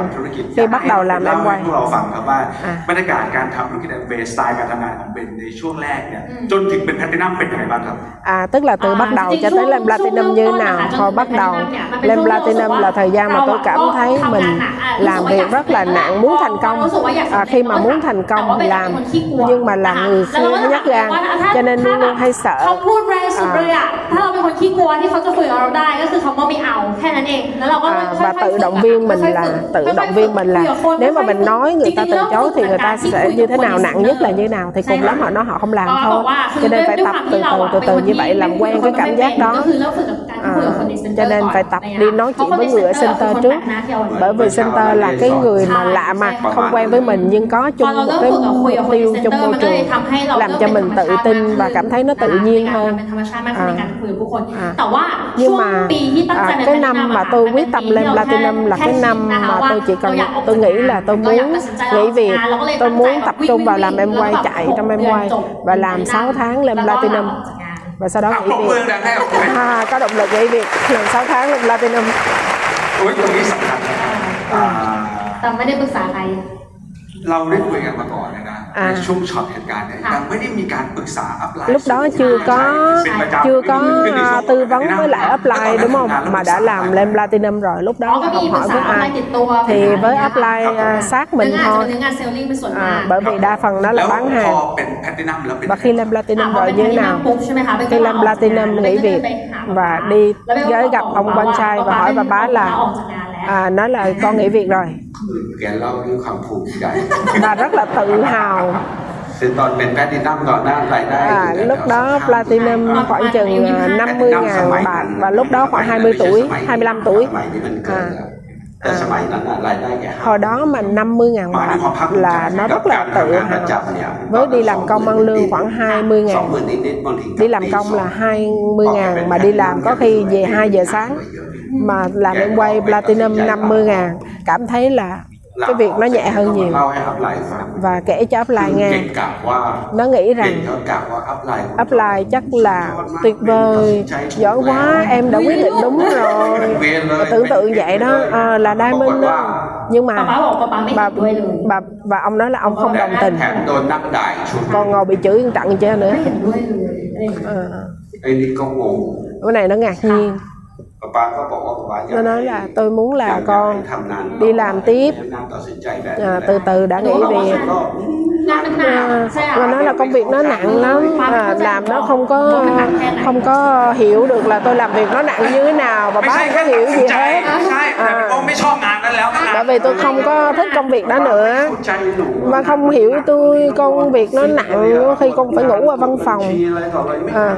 khi bắt đầu làm em เล่าให้ quay พวกเราฟัง ครับว่า อ่ะ บรรยากาศการทำธุรกิจแอมเวย์สไตล์การทำงานของเบนในช่วงแรกเนี่ยจนถึงเป็นแพลตินัมเป็นยังไงบ้างครับ À, tức là từ À, bắt đầu thì cho tới chung- lên platinum chung như lúc nào đó là hồi trong bắt đầu platinum nha, mà bên lên chung platinum lúc là đó thời gian mà là tôi cảm có thấy tham mình gia à, làm lúc đó việc rất là là nặng muốn thành công có sự quá dạt à, khi mà muốn thànhแต่ว่า công เป็น làm คนขี้กลัว nhưng mà là người แล้วเราก็ khi nhắc ถาม gan ว่าถ้า cho nên ถ้า luôn luôn hay sợ เขาพูดแรงสุดเลยอ่ะ ถ้าเราเป็นคนขี้กลัวที่เขาจะคุยกับเราได้ก็คือเขาว่าไม่เอาแค่นั้นเอง แล้วเราก็ À, ค่อย và ๆ tự ฝึก động viên mình ค่อยๆ là ฝึก tự ค่อยๆ động viên mình คุย là กับคน nếu mà ค่อยๆ mình nói người ta จริ từ chối thì người ta sẽ như thế nào nặng nhất là như nào thì cùng lắm họ nó họ không làm thôi cho nên phải tập từ từ từ từ như vậy làm quen cái cảm giác đó à, cho nên phải tập đi nói chuyện với người ở center trước. bởi vì center là cái người mà lạ mặt không quen với mình nhưng có chung một cái mục tiêu trong môi trường làm cho mình tự tin và cảm thấy nó tự nhiên hơn. à, à. nhưng mà à, cái năm mà tôi quyết tâm lên platinum là cái năm mà tôi chỉ cần tôi nghĩ là tôi muốn nghĩ việc tôi muốn tập trung vào làm em quay chạy trong em quay. và làm 6 tháng lên platinum ออกจากงาน và sau đó อ่ะ nghỉ ปรบมือ việc ดังให้กับคุณ à, có động lực nghỉ việc làm 6 tháng lên platinum โอ้ยตรงนี้สำคัญนะอ่า แต่ไม่ได้ปรึกษาใคร เราได้คุยกันมาก่อนเลยนะ อ่า ในช่วงช็อตเหตุการณ์เนี่ย ค่ะ ยังไม่ได้มีการปรึกษาอัพไลน์ lúc đó chưa có เป็นประจำ chưa có คือในช่วง à, tư vấn với lại แล้ว upline đúng không mà đã làm lên platinum rồi lúc อ๋อ đó ก็ là มี học ปรึก hỏi ษา với อะไร ai ติดตัว thì với ปัญหา upline à, sát เนื้ mình องานจะ thôi เป็นเนื้องานเซลลิ่งเป็นส่วนมาก à, bởi vì đa phần nó แล้ là ว bán พอ hàng เป็นแพลตินัมแล้วเป็น và khi lên อ่ะ platinum พอ rồi เป็น như แพล thế ตินัม nào ปุ๊บใช่ไหมคะเบนก็ khi lên ลาออกจากงาน platinum เบน nghỉ ก็เลย việc ไปหา và ป๊า đi แล้วเบนก็ với gặp บอก ông ป๊า quan trai ว่า và hỏi bà bá ลา là à, nói là con nghỉ việc rồi. Và rất là tự hào. À, lúc đó platinum khoảng chừng à, 50 ngàn bạc và lúc đó khoảng 20 tuổi, 25 tuổi. À, à, hồi đó mà 50 ngàn bạc là nó rất là tự hào với đi làm công ăn lương khoảng 20 ngàn đi làm công là 20 ngàn mà đi làm có khi về 2 giờ sáng mà làm em quay platinum 50 ngàn cảm thấy là cái việc nó nhẹ hơn nhiều. và kể cho upline nghe. nó nghĩ rằng upline chắc là tuyệt vời giỏi quá em đã quyết định đúng rồi. và tưởng tượng vậy đó. à, là diamond đó. nhưng mà bà, bà và ông nói là ông không đồng tình. còn ngồi bị chửi tặng cho nữa. À. cái này nó ngạc nhiên nó nói là tôi muốn là con đi làm tiếp. à, từ từ đã nghỉ việc. nó à, nói là công việc nó nặng lắm. À, làm nó không có không có hiểu được là tôi làm việc nó nặng như thế nào và bác không có hiểu gì hết. À, bởi vì tôi không có thích công việc đó nữa. và không hiểu tôi công việc nó nặng khi con phải ngủ ở văn phòng. À,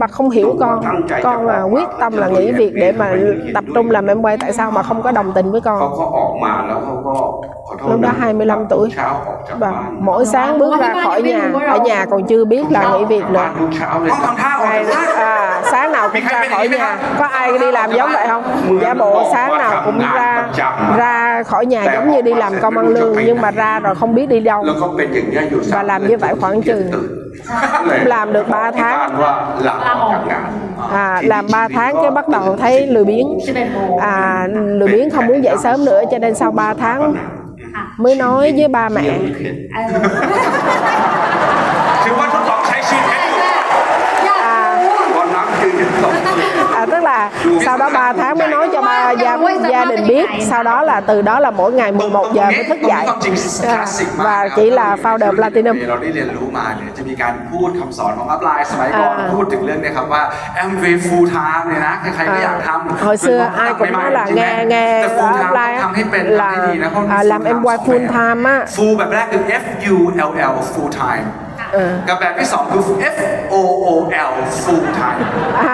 mà không hiểu con con mà quyết tâm là nghỉ việc để mà tập trung làm em quay tại sao mà không có đồng tình với con? Lúc đó 25 tuổi. và mỗi sáng bước ra khỏi nhà ở nhà còn chưa biết là nghỉ việc nữa. Ngày, à, sáng nào cũng ra khỏi nhà. có ai đi làm giống vậy không? giả bộ sáng nào cũng ra ra khỏi nhà giống như đi làm công ăn lương nhưng mà ra rồi không biết đi đâu. Và làm như vậy khoảng chừng làm được 3 tháng. À, làm 3 tháng cái bắt đầu thấy lười biếng. À, lười biếng không muốn dậy sớm nữa cho nên sau 3 tháng mới nói với ba mẹ. à, tức là sau đó 3 tháng mới nói cho ba gia, gia đình biết sau đó là từ đó là mỗi ngày 11 giờ mới thức dậy ตรงนี้ความจริงคลาสสิกมาก và chỉ là founder platinum เราได้เรียนรู้มาเนี่ยจะมีการพูดคำสอนของอัพไลน์สมัยก่อน อ่า พูดถึงเรื่องเนี้ครับว่า Amway full time เนี่ยนะใครๆก็อยากทำ hồi xưa ai cũng nói là nghe nghe แต่ full time offline ทำให้เป็น là ทำให้ดีนะเพราะ à, làm em quay full time á full แบบแรกคือ F U L L full time เออ กับแบบที่สองคือ F O O L full time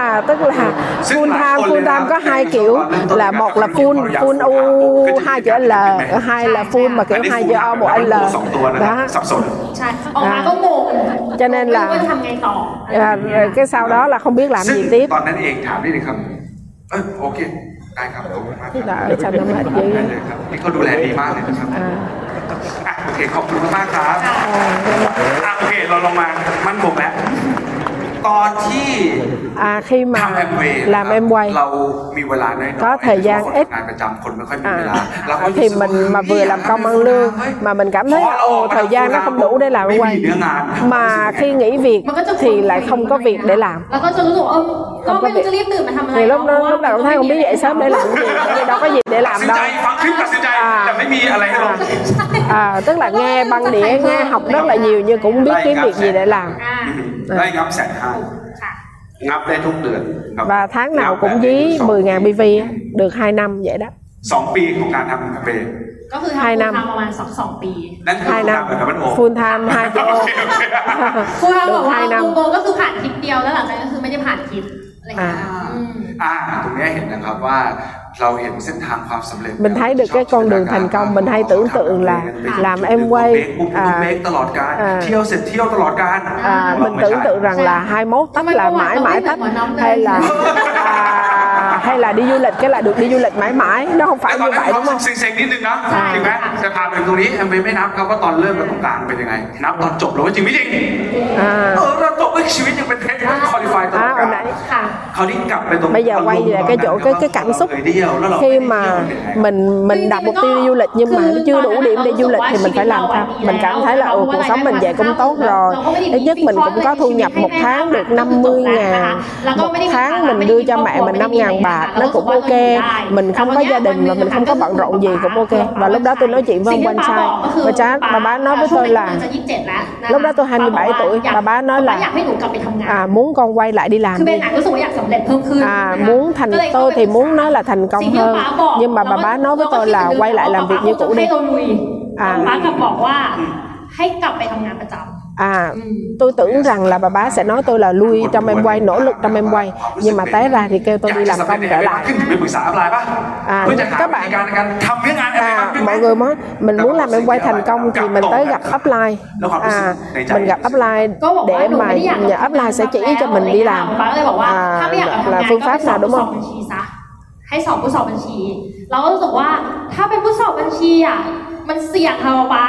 à tức làซึ่ง full หลาย time คน full เลยนะ time có hai kiểu là một là full full u hai chữ l hai là full mà อั kiểu นนี้ hai full chữ o time một แบบ l สองตัวนะครับ đó สับสน ใช่ออกมาก็งง cho nên là ไม่รู้ว่าทำไงต่อ à, rồi cái sau đó là không biết làm ซึ่ง gì tiếp ตอนนั้นเองถามนิดนึงครับ เออโอเค ได้ครับขอบคุณมากค ที่ รับ là ở trong nó mệt dữ ได้เลยครับนี่เขาดูแลดีมากเลยนะครับ à, อะโอเคขอบคุณมากๆครับ à, อะโอเคเราลงมามั่นคงแล้วตอนที่ à, khi mà làm em quay có thời gian ít. à, à, thì mình mà vừa làm công ăn lương mà mình cảm thấy ồ thời gian nó không đủ để làm em quay. mà khi nghỉ việc thì lại không có việc để làm. Không có việc. thì lúc đó lúc nào cũng thấy không biết dậy sớm để làm gì đâu có gì để làm đâu. À, à, tức là nghe băng đĩa nghe học rất là nhiều nhưng cũng biết cái việc gì để làm. À. Ừ. đây ngắm sạch ha. À. Ngọc đây thuốc được Ngọc, Và tháng nào cũng dí 10.000 BV được 2 năm vậy đó 2 ปีของการทำกาแฟก็คือทำ full time ประมาณสองสองปี นั่นคือ full time นะครับมันโอ full time 2 triệu ครูเราบอกว่า hai năm ตรงๆก็คือผ่านคลิปเดียวแล้วหลังจากนั้นก็คือไม่ได้ผ่านคลิปอะไรอย่างเงี้ยอ่า อืม อ่าตรงเนี้ยเห็นนะครับว่าเราเห็นเส้นทางความสำเร็จ mình thấy được cái con đường thành công mình hay tưởng tượng là làm em quay อ่า à, เบรกตลอดการ à, เที่ยวเสร็จเที่ยวตลอดการ à, mình tưởng tượng rằng là 21 tách là mãi mãi tách hay là à, hay là đi du lịch cái là được đi du lịch mãi mãi nó không แต่ phải ตอน như นั้น vậy ความ đúng không เซ็งๆนิดนึงนะ ใช่ จริงไหมแต่พาไปตรงนี้แอมเบไม่นับครับว่าตอนเริ่มกับตรงกลางเป็นยังไง นับตอนจบหรือว่าจริงไม่จริง à, เออเราจบด้วยชีวิตยังเป็นเทคนิคคอลิฟายตลอด à กา hồi ร nãy ค่ะ คราวนี้กลับไปตรง bây giờ quay về cái chỗ cái cái cảm xúc เคยเที่ยวแล้วเรา khi mà mình mình đặt mục tiêu đi du lịch nhưng mà nó chưa đủ điểm để du lịch thì mình phải làm sao mình cảm thấy là ừ, cuộc sống mình vậy cũng tốt rồi ít nhất mình cũng có thu nhập một tháng được 50 ngàn một tháng mình đưa cho mẹ mình 5 ngàn bạc nó cũng ok mình không có gia đình mà mình không có bận rộn gì cũng ok và lúc đó tôi nói chuyện với ông quan trai và cha bà bá nói với tôi là จะยี่สิบเจ็ดแล้วนะคะ lúc đó tôi 27 tuổi bà bá nói อยาก là ให้หนูกลับไปทำงาน à, muốn con quay lại đi คือ làm เบ đi นอาจรู้สึกว่าอยากสำเร็จเพิ่มขึ้น à muốn thành tôi thì muốn nói là thành công hơn nhưng mà bà bá nói với tôi là quay lại làm việc như cũ đi ให้เราลุย อ่า ป๊ากลับบอกว่าให้กลับไปทำงานประจำ à Ừ. tôi tưởng rằng là bà bá sẽ nói tôi là lui trong em quay nỗ lực trong em quay nhưng mà té ra thì kêu tôi đi làm công trở lại ขึ้นถึงไปปรึกษาอัพไลน์ป่ะ อ่า เพื่อจะหา các วิธี bạn การในการทำเรื่องงานแอป à พลิเคชัน mọi người nói mình muốn làm em quay thành công thì mình tới gặp upline à mình gặp upline ก็บอกว่า để หนู mà ไม่ได้อยาก nhờ upline sẽ chỉ cho mình đi làm ป้าก็เลยบอกว่า à ถ้าไม่อยากมาทำ là งาน phương ก็ pháp ไปสอบ nào đúng ผู้สอบ không บัญชีซะให้สอบผู้สอบบัญชี เราก็รู้สึกว่าถ้าเป็นผู้สอบบัญชีอ่ะ มันเสี่ยงค่ะป๊าป๊า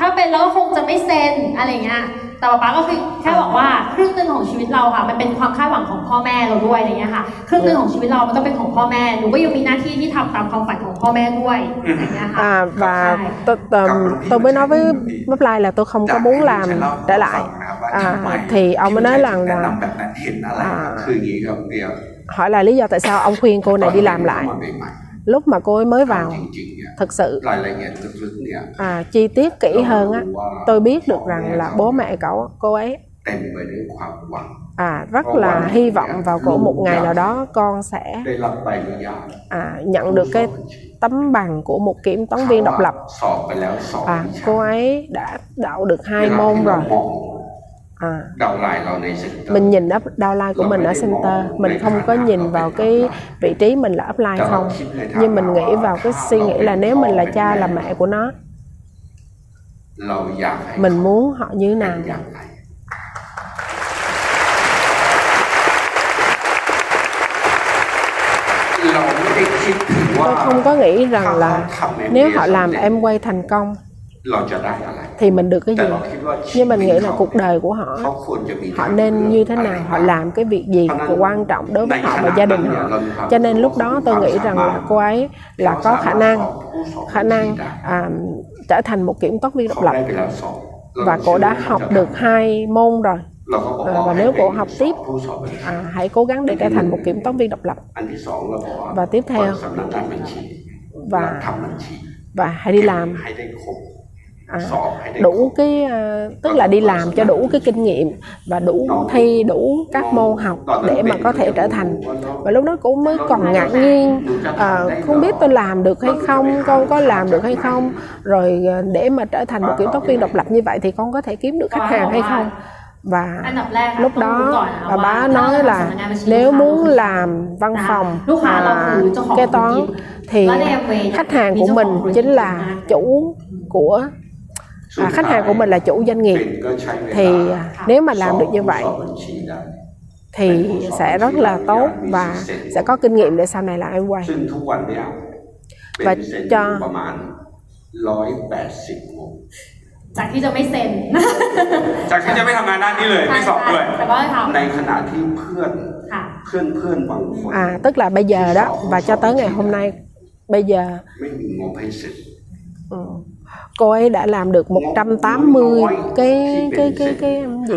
ถ้าเป็นแล้วก็คงจะไม่เซ็นอะไรเงี้ย แต่ป๊าป๊าก็คือแค่บอกว่าครึ่งหนึ่งของชีวิตเราค่ะ มันเป็นความคาดหวังของพ่อแม่เราด้วยอะไรเงี้ยค่ะ ครึ่งหนึ่งของชีวิตเรา มันก็เป็นของพ่อแม่ หนูก็ยังมีหน้าที่ที่ทำตามความฝันของพ่อแม่ด้วยอะไรเงี้ยค่ะ à và Sai. tôi, tôi, tôi mới nói với upline là tôi không có muốn làm trở lại à, thì ông mới nói rằng แนะ là นำแบบนั้นเห็นอะไร à, คืออย่างนี้ครับเดียว hỏi là lý do tại sao ông khuyên cô này đi làm lại ตอนที่เข้ามาใหม่ lúc mà cô ấy mới vào thật sự à, chi tiết kỹ hơn á tôi biết được rằng là bố mẹ cậu cô ấy à rất là hy vọng vào cổ một ngày nào đó con sẽ à, nhận được cái tấm bằng của một kiểm toán viên độc lập. à, cô ấy đã đậu được hai môn rồi à. mình nhìn đó đau downline của mình ở center. mình không có nhìn vào cái vị trí mình là upline không. nhưng mình nghĩ vào cái suy nghĩ là nếu mình là cha là mẹ của nó. Mình muốn họ như nào? Tôi không có nghĩ rằng là nếu họ làm em quay thành công thì mình được cái gì? nhưng mình nghĩ là cuộc đời của họ họ nên như thế nào họ làm cái việc gì quan trọng đối với họ và gia đình họ? Cho nên lúc đó tôi nghĩ rằng là cô ấy là có khả năng khả năng à, trở thành một kiểm toán viên độc lập. và cô đã học được hai môn rồi. À, và nếu cô học tiếp à, hãy cố gắng để trở thành một kiểm toán viên độc lập. Và tiếp theo và và hãy đi làm à, đủ cái ờ, tức là đi làm cho đủ cái kinh nghiệm và đủ thi đủ các môn học để mà có thể trở thành. Và lúc đó cũng mới còn ngạc nhiên à, không biết tôi làm được hay không con có làm được hay không. Rồi ờ, để mà trở thành một kiểm toán viên độc lập như vậy thì con có thể kiếm được khách hàng hay không? và lúc đó bà bá nói là nếu muốn làm văn phòng à, kế toán thì khách hàng của mình chính là chủ của à, khách hàng của mình là chủ doanh เป็ nghiệp นก็ใช้เวลา thì à, nếu mà làm được như ส vậy อบบัญชีได้ thì sẽ rất là tốt và sẽ có kinh nghiệm để sau này làm em quay ซึ่งทุกวันเนี้ยเป็น và เซ็น cho ประมาณร้อยแปดสิบโมง จากที่จะไม่เซ็น จากที่จะไม่ทำงานด้านนี้เลย ไม่สอบด้วย แต่ก็ท ในขณะที่เพื่อน ำค่ะ เพื่อนเพื่อนบางคน à tức là bây giờ đó và cho tới ngày hôm nay bây giờ ไม่มีงบให้เสร็จ ừ, cô ấy đã làm được 180 cái cái cái cái, gì?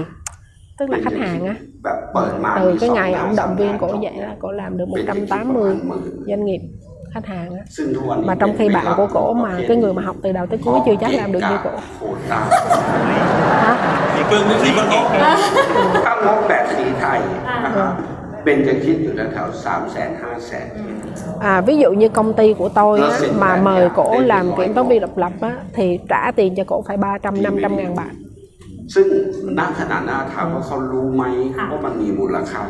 Tức là khách hàng á. Từ cái ngày ông động viên cổ vậy là cổ làm được 180 doanh nghiệp khách hàng á. Mà trong khi bạn của cổ mà cái người mà học từ đầu tới cuối chưa chắc làm được như cổ. Hả? Thì cương cái gì vẫn có không có bẹt thì thầy. Ừ บแบบสีไทยนะครับเป็นจะคิดอยู่แถวสามแสนห้าแสน À, ví dụ như công ty của tôi á, mà mời cổ làm kiểm toán viên độc lập á, thì trả tiền cho cổ phải 300 500 ngàn bạc ซึ่งณขณะหน้าถามว่าเขารู้ไหมว่ามันมีมูลค่า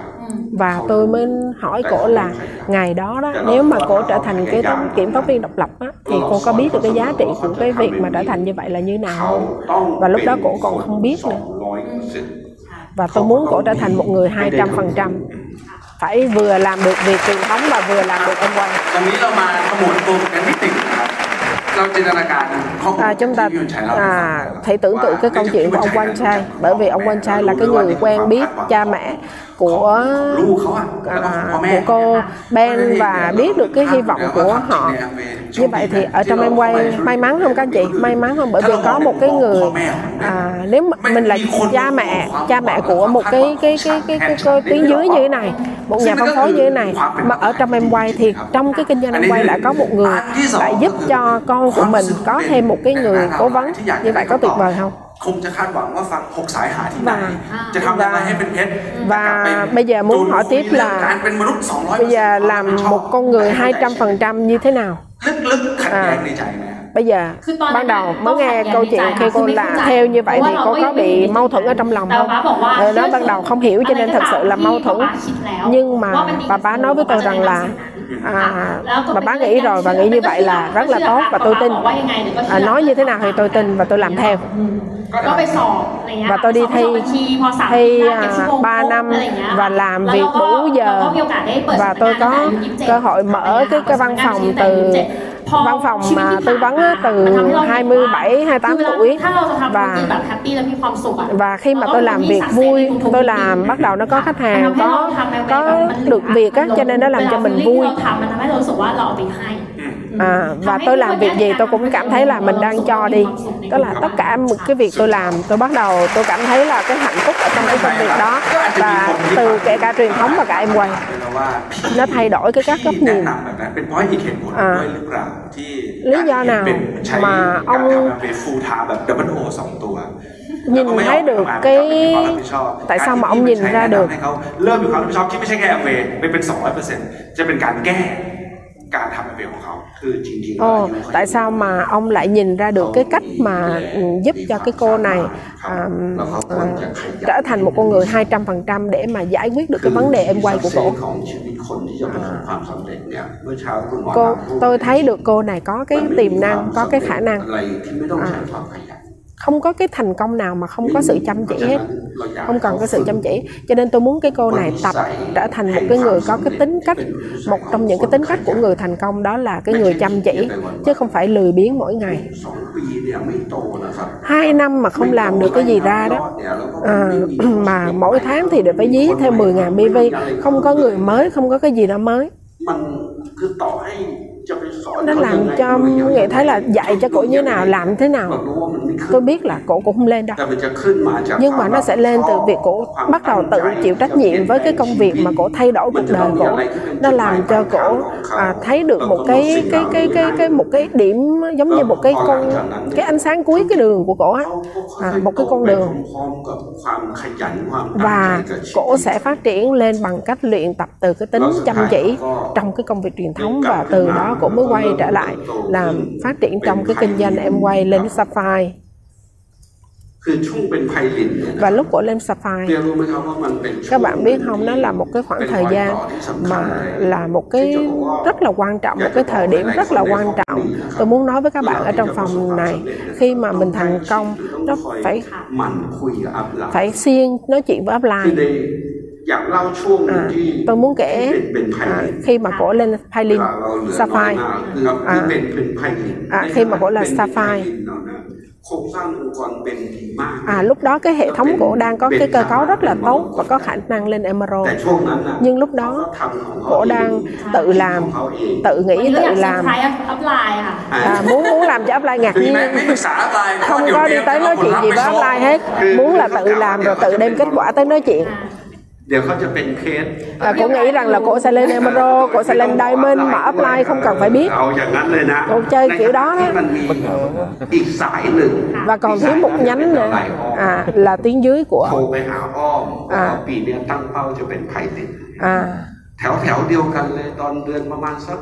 và tôi mới hỏi cổ là ngày đó đó nếu mà cổ trở thành cái toán- kiểm toán viên độc lập á, thì cô có biết được cái giá trị của cái việc mà trở thành như vậy là như nào เขา không ต้อง và lúc đó cổ còn không biết สอ nữa งร้อยเปอร์เซ็นต์ và tôi muốn cổ trở thành một người 200 phần trăm phải vừa làm được việc truyền thống và vừa làm được em quay วันนี้เรามาขมวดปมกันนิดหนึ่งนะครับ เราจินตนาการข้อมูล à, chúng ta à, hãy tưởng tượng cái câu chuyện của ông quan trai bởi vì ông quan trai là cái người quen biết cha mẹ của à, của cô Ben và biết được cái hy vọng của họ. Như vậy thì ở trong em quay may mắn không các chị? May mắn không? Bởi vì có một cái người à, nếu mình là cha mẹ cha mẹ của một cái cái cái cái, cái, cái tuyến dưới như thế này một nhà phân phối như thế này. Mà ở trong em quay thì trong cái kinh doanh em quay đã có một người lại giúp cho con của mình có thêm một cái người cố vấn như vậy có tuyệt vời không คงจะคาดหวังว่าฟังหกสายหาที่ไหน và จะทำยังไงให้เป็นเพชร và bây giờ muốn hỏi tiếp จูนคุยเรื่อง là การเป็นมนุษย์200 bây giờ làm một con người 200% như thế nào ลึกๆขัดแย้งในใจไหมครับ bây giờ คือตอนนั้น ban đầu น่ะ mới nghe ก็ câu ขัดแย้ง chuyện ในใจ khi ค่ะ cô คือไม่ là เข้าใจ theo như vậy เพ thì ราะว่า cô เรา có ก็ bị ยังไม่ mâu thuẫn ở trong lòng แต่ không ป๊าบอกว่า Ờ, đó ban đầu không hiểu cho nên thật sự là mâu thuẫn ป๊าคิดแล้ว nhưng ว่า mà มันดี bà bá nói với tôi rằng là à, mà bà nghĩ rồi và nghĩ như vậy là rất là tốt và tôi tin à, nói như thế nào thì tôi tin và tôi làm theo và tôi đi thi thi ba năm và làm việc đủ giờ và tôi có cơ hội mở cái, cái văn phòng từ văn phòng mà tư vấn từ 27 28 tuổi. và và khi mà tôi làm việc vui tôi làm bắt đầu nó có khách hàng có có được việc á cho nên nó làm cho mình vui. à, và tôi làm việc gì tôi cũng cảm thấy là mình đang cho đi. đó là tất cả một cái việc tôi làm tôi bắt đầu tôi cảm thấy là cái hạnh phúc ở trong cái công việc đó. Và từ kể cả truyền thống và cả em quay nó thay đổi cái các góc nhìn. เป็นเพราะอีกเหตุผลด้วยหรือเปล่าที่หรือยาหนาวมาเอาเป็นฟูทาแบบดับเบิลโอสองตัว nhìn thấy được cái tại sao mà ông nhìn ra được ให้เขาเริ่มมีความรับผิดชอบที่ไม่ใช่แค่เวไม่เป็นสองร้อยเปอร์เซ็นต์จะเป็นการแก้ การทำแอมเวย์ของเขา คือจริงๆแล้ว Ồ, อายุเขา tại sao mà ông lại nhìn ra được cái cách mà ừ, giúp cho cái cô này à, à, trở thành một con người 200% để mà giải quyết được cái vấn đề em quay của คือ cổ ของชีวิตคนที่จะประสบความสำเร็จเนี่ยเมื่อเช้าคุณหมอ cô ถามพูด tôi thấy được cô này có cái มันไม่มี tiềm ควา năng ม có cái สำ khả เร็จ năng อ không có cái thành công nào mà không có sự chăm chỉ hết. không cần có sự chăm chỉ. Cho nên tôi muốn cái cô này tập trở thành một cái người có cái tính cách một trong những cái tính cách của người thành công đó là cái người chăm chỉ chứ không phải lười biếng mỗi ngày. hai năm mà không làm được cái gì ra đó à, mà mỗi tháng thì được phải dí thêm 10.000 BV không có người mới không có cái gì đó mới nó làm cho nghệ thấy là dạy cho cổ như nào làm thế nào. tôi biết là cổ cũng không lên đâu. Nhưng mà nó sẽ lên từ việc cổ bắt đầu tự chịu trách nhiệm với cái công việc mà cổ thay đổi cuộc đời cổ. nó làm cho cổ à, thấy được một cái cái cái cái cái một cái điểm giống như một cái con cái ánh sáng cuối cái đường của cổ á. à, một cái con đường. và cổ sẽ phát triển lên bằng cách luyện tập từ cái tính chăm chỉ trong cái công việc truyền thống và từ đó cũng mới quay trở lại, làm phát triển trong cái kinh doanh em quay lên Sapphire. Và lúc của lên Sapphire, các bạn biết không, nó là một cái khoảng thời gian mà là một cái rất là quan trọng, một cái thời điểm rất là quan trọng. Tôi muốn nói với các bạn ở trong phòng này, khi mà mình thành công, nó phải phải xuyên nói chuyện với upline. À, tôi muốn kể à, khi mà cổ lên Pailin, Sapphire, à, à, khi mà cổ là Sapphire, À, lúc đó cái hệ thống cổ đang có cái cơ cấu rất là tốt và có khả năng lên emerald. Nhưng lúc đó cổ đang tự làm tự nghĩ tự làm. à, muốn muốn làm cho upline ngạc nhiên không có đi tới nói chuyện gì với upline hết. Muốn là tự làm rồi tự đem kết quả tới nói chuyện. เดี๋ยวเขาจะเป็นเคส à, cổ nghĩ rằng là cổ sẽ lên Emerald cổ sẽ lên Diamond mà upline không cần phải biết เอาอย่างนั้นเลยนะ cổ chơi kiểu đó ที่ đó มันมีอีกสายหนึ่ง và còn thiếu một nhánh nữa à, là tiếng dưới โทร của ไปหาอ้อม อ่า ว่าปีเนี้ยตั้งเป้าจะเป็นไพลิน à, แถวแถวเดียวกันเลยตอนเดือนประมาณสัก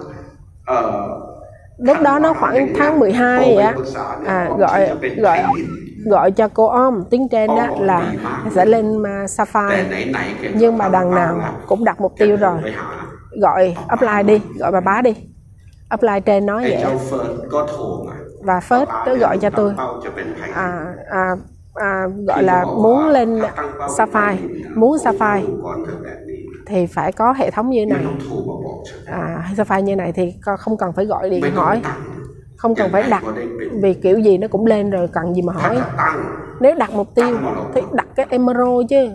เอ่อ lúc đó nó khoảng tháng 12 vậy á à, gọi gọi gọi cho cô om. Tiếng trên đó là sẽ lên Safari nhưng mà đằng nào cũng đặt mục tiêu rồi. gọi apply đi gọi bà bá đi. Apply trên nói vậy. Và first cứ gọi cho tôi. À, à, à, gọi là muốn lên safari muốn safari thì phải có hệ thống như này. À, Sapphire như này thì không cần phải gọi điện hỏi không cần phải đặt vì kiểu gì nó cũng lên rồi cần gì mà hỏi. Nếu đặt mục tiêu thì đặt cái emerald chứ.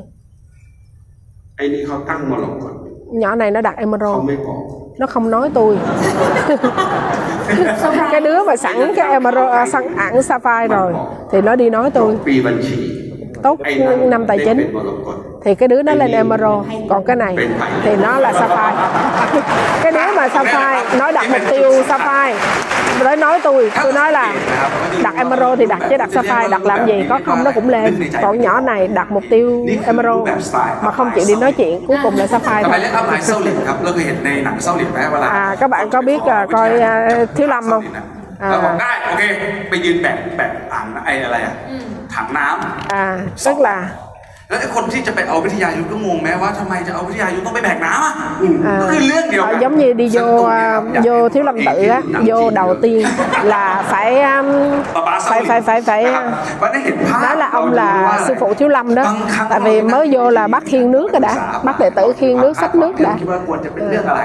Nhỏ này nó đặt emerald nó không nói tôi. Cái đứa mà sẵn cái emerald à, sẵn ảnh sapphire rồi thì nó đi nói tôi. Tốt năm tài chính thì cái đứa nó lên emerald còn cái này thì nó là sapphire cái đứa mà sapphire nói đặt mục tiêu sapphire tới nói tôi tôi nói là đặt emerald thì đặt chứ đặt sapphire đặt làm gì có không nó cũng lên còn nhỏ này đặt mục tiêu emerald mà không chịu đi nói chuyện cuối cùng là sapphire ทำไม thôi เรียกอัพไลน์เซาหลินครับ เราเคยเห็นในหนังเซาหลินไหมเวลา à các bạn có biết à, coi à, thiếu lâm không อ่า แล้วบอกได้โอเค ไปยืนแบกแบกอ่างไอ้อะไรอะ อืม ถังน้ำ à tức là แล้วไอ้คนที่จะไปเอาวิทยายุทธก็งงแม้ว่าทำไมจะเอาวิทยายุทธต้องไปแบกน้ำอ่ะ à, ก็คือเรื่องเดียวกั ờ, น giống như đi ซึ่ง vô ตรงเนี้ย à, ครับอยาก vô thiếu lâm tự á หนังจีน vô đầu tiên là phải um, ป๊าป๊าส phải วิ phải phải phải นะครับวันนี้เห็นภาพ nói là ông เรารู้ว่า là sư phụ thiếu lâm đó บางครั้ง tại vì mới vô là bắt khiên nước rồi đã bắt đệ tử khiên nước xách nước đã คิดว่าควรจะเป็นเรื่องอะไร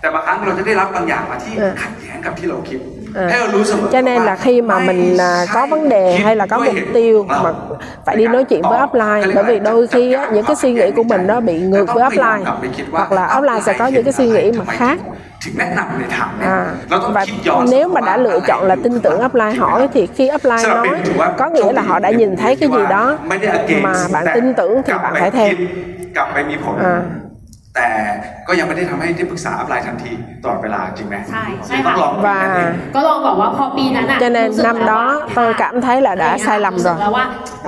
แต่บางครั้งเราจะได้รับบางอย่างมาที่ เออ ขัดแย้งกับที่เราคิด à, cho nên là khi mà mình à, có vấn đề hay là có mục tiêu mà phải đi nói chuyện với offline bởi vì đôi khi á, những cái suy nghĩ của mình nó bị ngược với offline. hoặc là offline sẽ có những cái suy nghĩ mà khác. à, và nếu mà đã lựa chọn là tin tưởng offline hỏi thì khi offline nói có nghĩa là họ đã nhìn thấy cái gì đó mà bạn tin tưởng thì bạn phải theo. à, แต่ก็ยังไม่ได้ทำให้ได้ปรึกษาอัพไลน์ทันทีตลอดเวลาจริงไหม ใช่ใช่ ต้อ ค่ะ งลองคุยกันเอง và ก็ลองบอกว่าพอปีนั้นอะ cho nên รู้สึก năm แล้วว่า đó tôi cảm thấy là đã sai lầm รู้สึก rồi แล้วว่า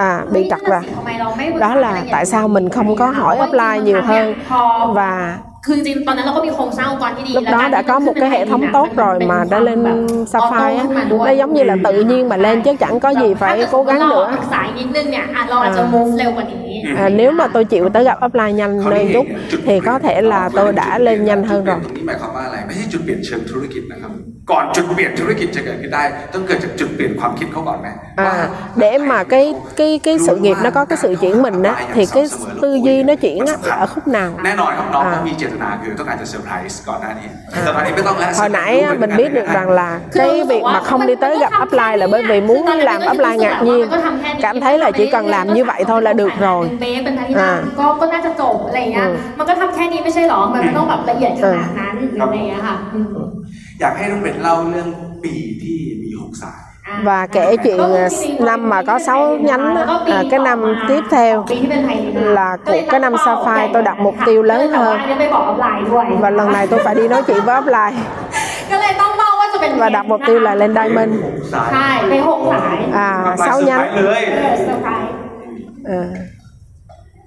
à bị trật rồi ทำไมเราไม่ปรึกษา đó là tại sao mình không có hỏi upline nhiều hơn พอ và คือจริงๆตอนนั้นเราก็มีโครงสร้างองค์กรที่ดี lúc แล้ว đó การ đã ที่ có มัน một ขึ้น cái ป็ hệ น thống แบบ tốt rồi เป็น mà คว đã ม lên แบบ Sapphire auto ขึ้นมา á ด้วย nó giống như là tự nhiên mà lên chắc chẳng có gì phải cố gắng ถ้าเกิด nữa เราปรึกษาอีกนิดนึงเนี่ยอ่ะเราอาจจะ move เร็วกว่านี้ à, nếu mà tôi chịu tới gặp upline nhanh lên chút thì có thể là tôi đã lên nhanh hơn จุด rồi เปลี่ยนตรงนี้หมายความว่าอะไร ไม่ใช่จุดเปลี่ยนเชิงธุรกิจนะครับ ก่อนจุดเปลี่ยนธุรกิจจะเกิดขึ้นได้ ต้องเกิดจากจุดเปลี่ยนความคิดเขาก่อนไหม à, để mà cái cái cái sự nghiệp nó có cái sự chuyển mình á thì cái tư duy nó chuyển á ở khúc nào แน่นอนครับน้องต้องมีเจตนาคือต้องการจะเซอร์ไพรส์ก่อนหน้านี้แต่ตอนนี้ไม่ต้องแล้ว hồi nãy mình biết được rằng là cái việc mà không đi tới gặp upline là bởi vì muốn làm upline ngạc nhiên cảm thấy là chỉ cần làm như vậy thôi là được rồi à. ก็ก็น่าจะจบอะไรเงี้ยมันก็ทําแค่นี้ไม่ใช่หรอมันต้องแบบละเอียดขนาดนั้นอะไรเงี้ยค่ะ อืม อยากให้น้องเบนเล่าเรื่องปีที่มีหกสาย อ่า và kể chuyện à, năm mà có 6 nhánh á, à, cái năm tiếp theo ปีที่เป็นไทยนะ là của cái năm Sapphire tôi đặt mục tiêu lớn แต่ว่า hơn อันนี้ไปบอกอัพไลน์ด้วย và lần này tôi phải đi nói chuyện với upline ก็เลยต้องเล่าว่าจะเป็น và đặt mục tiêu là lên diamond สาย ใช่ไปหกสาย à กำลัง 6 เซอร์ไพร nhánh ส์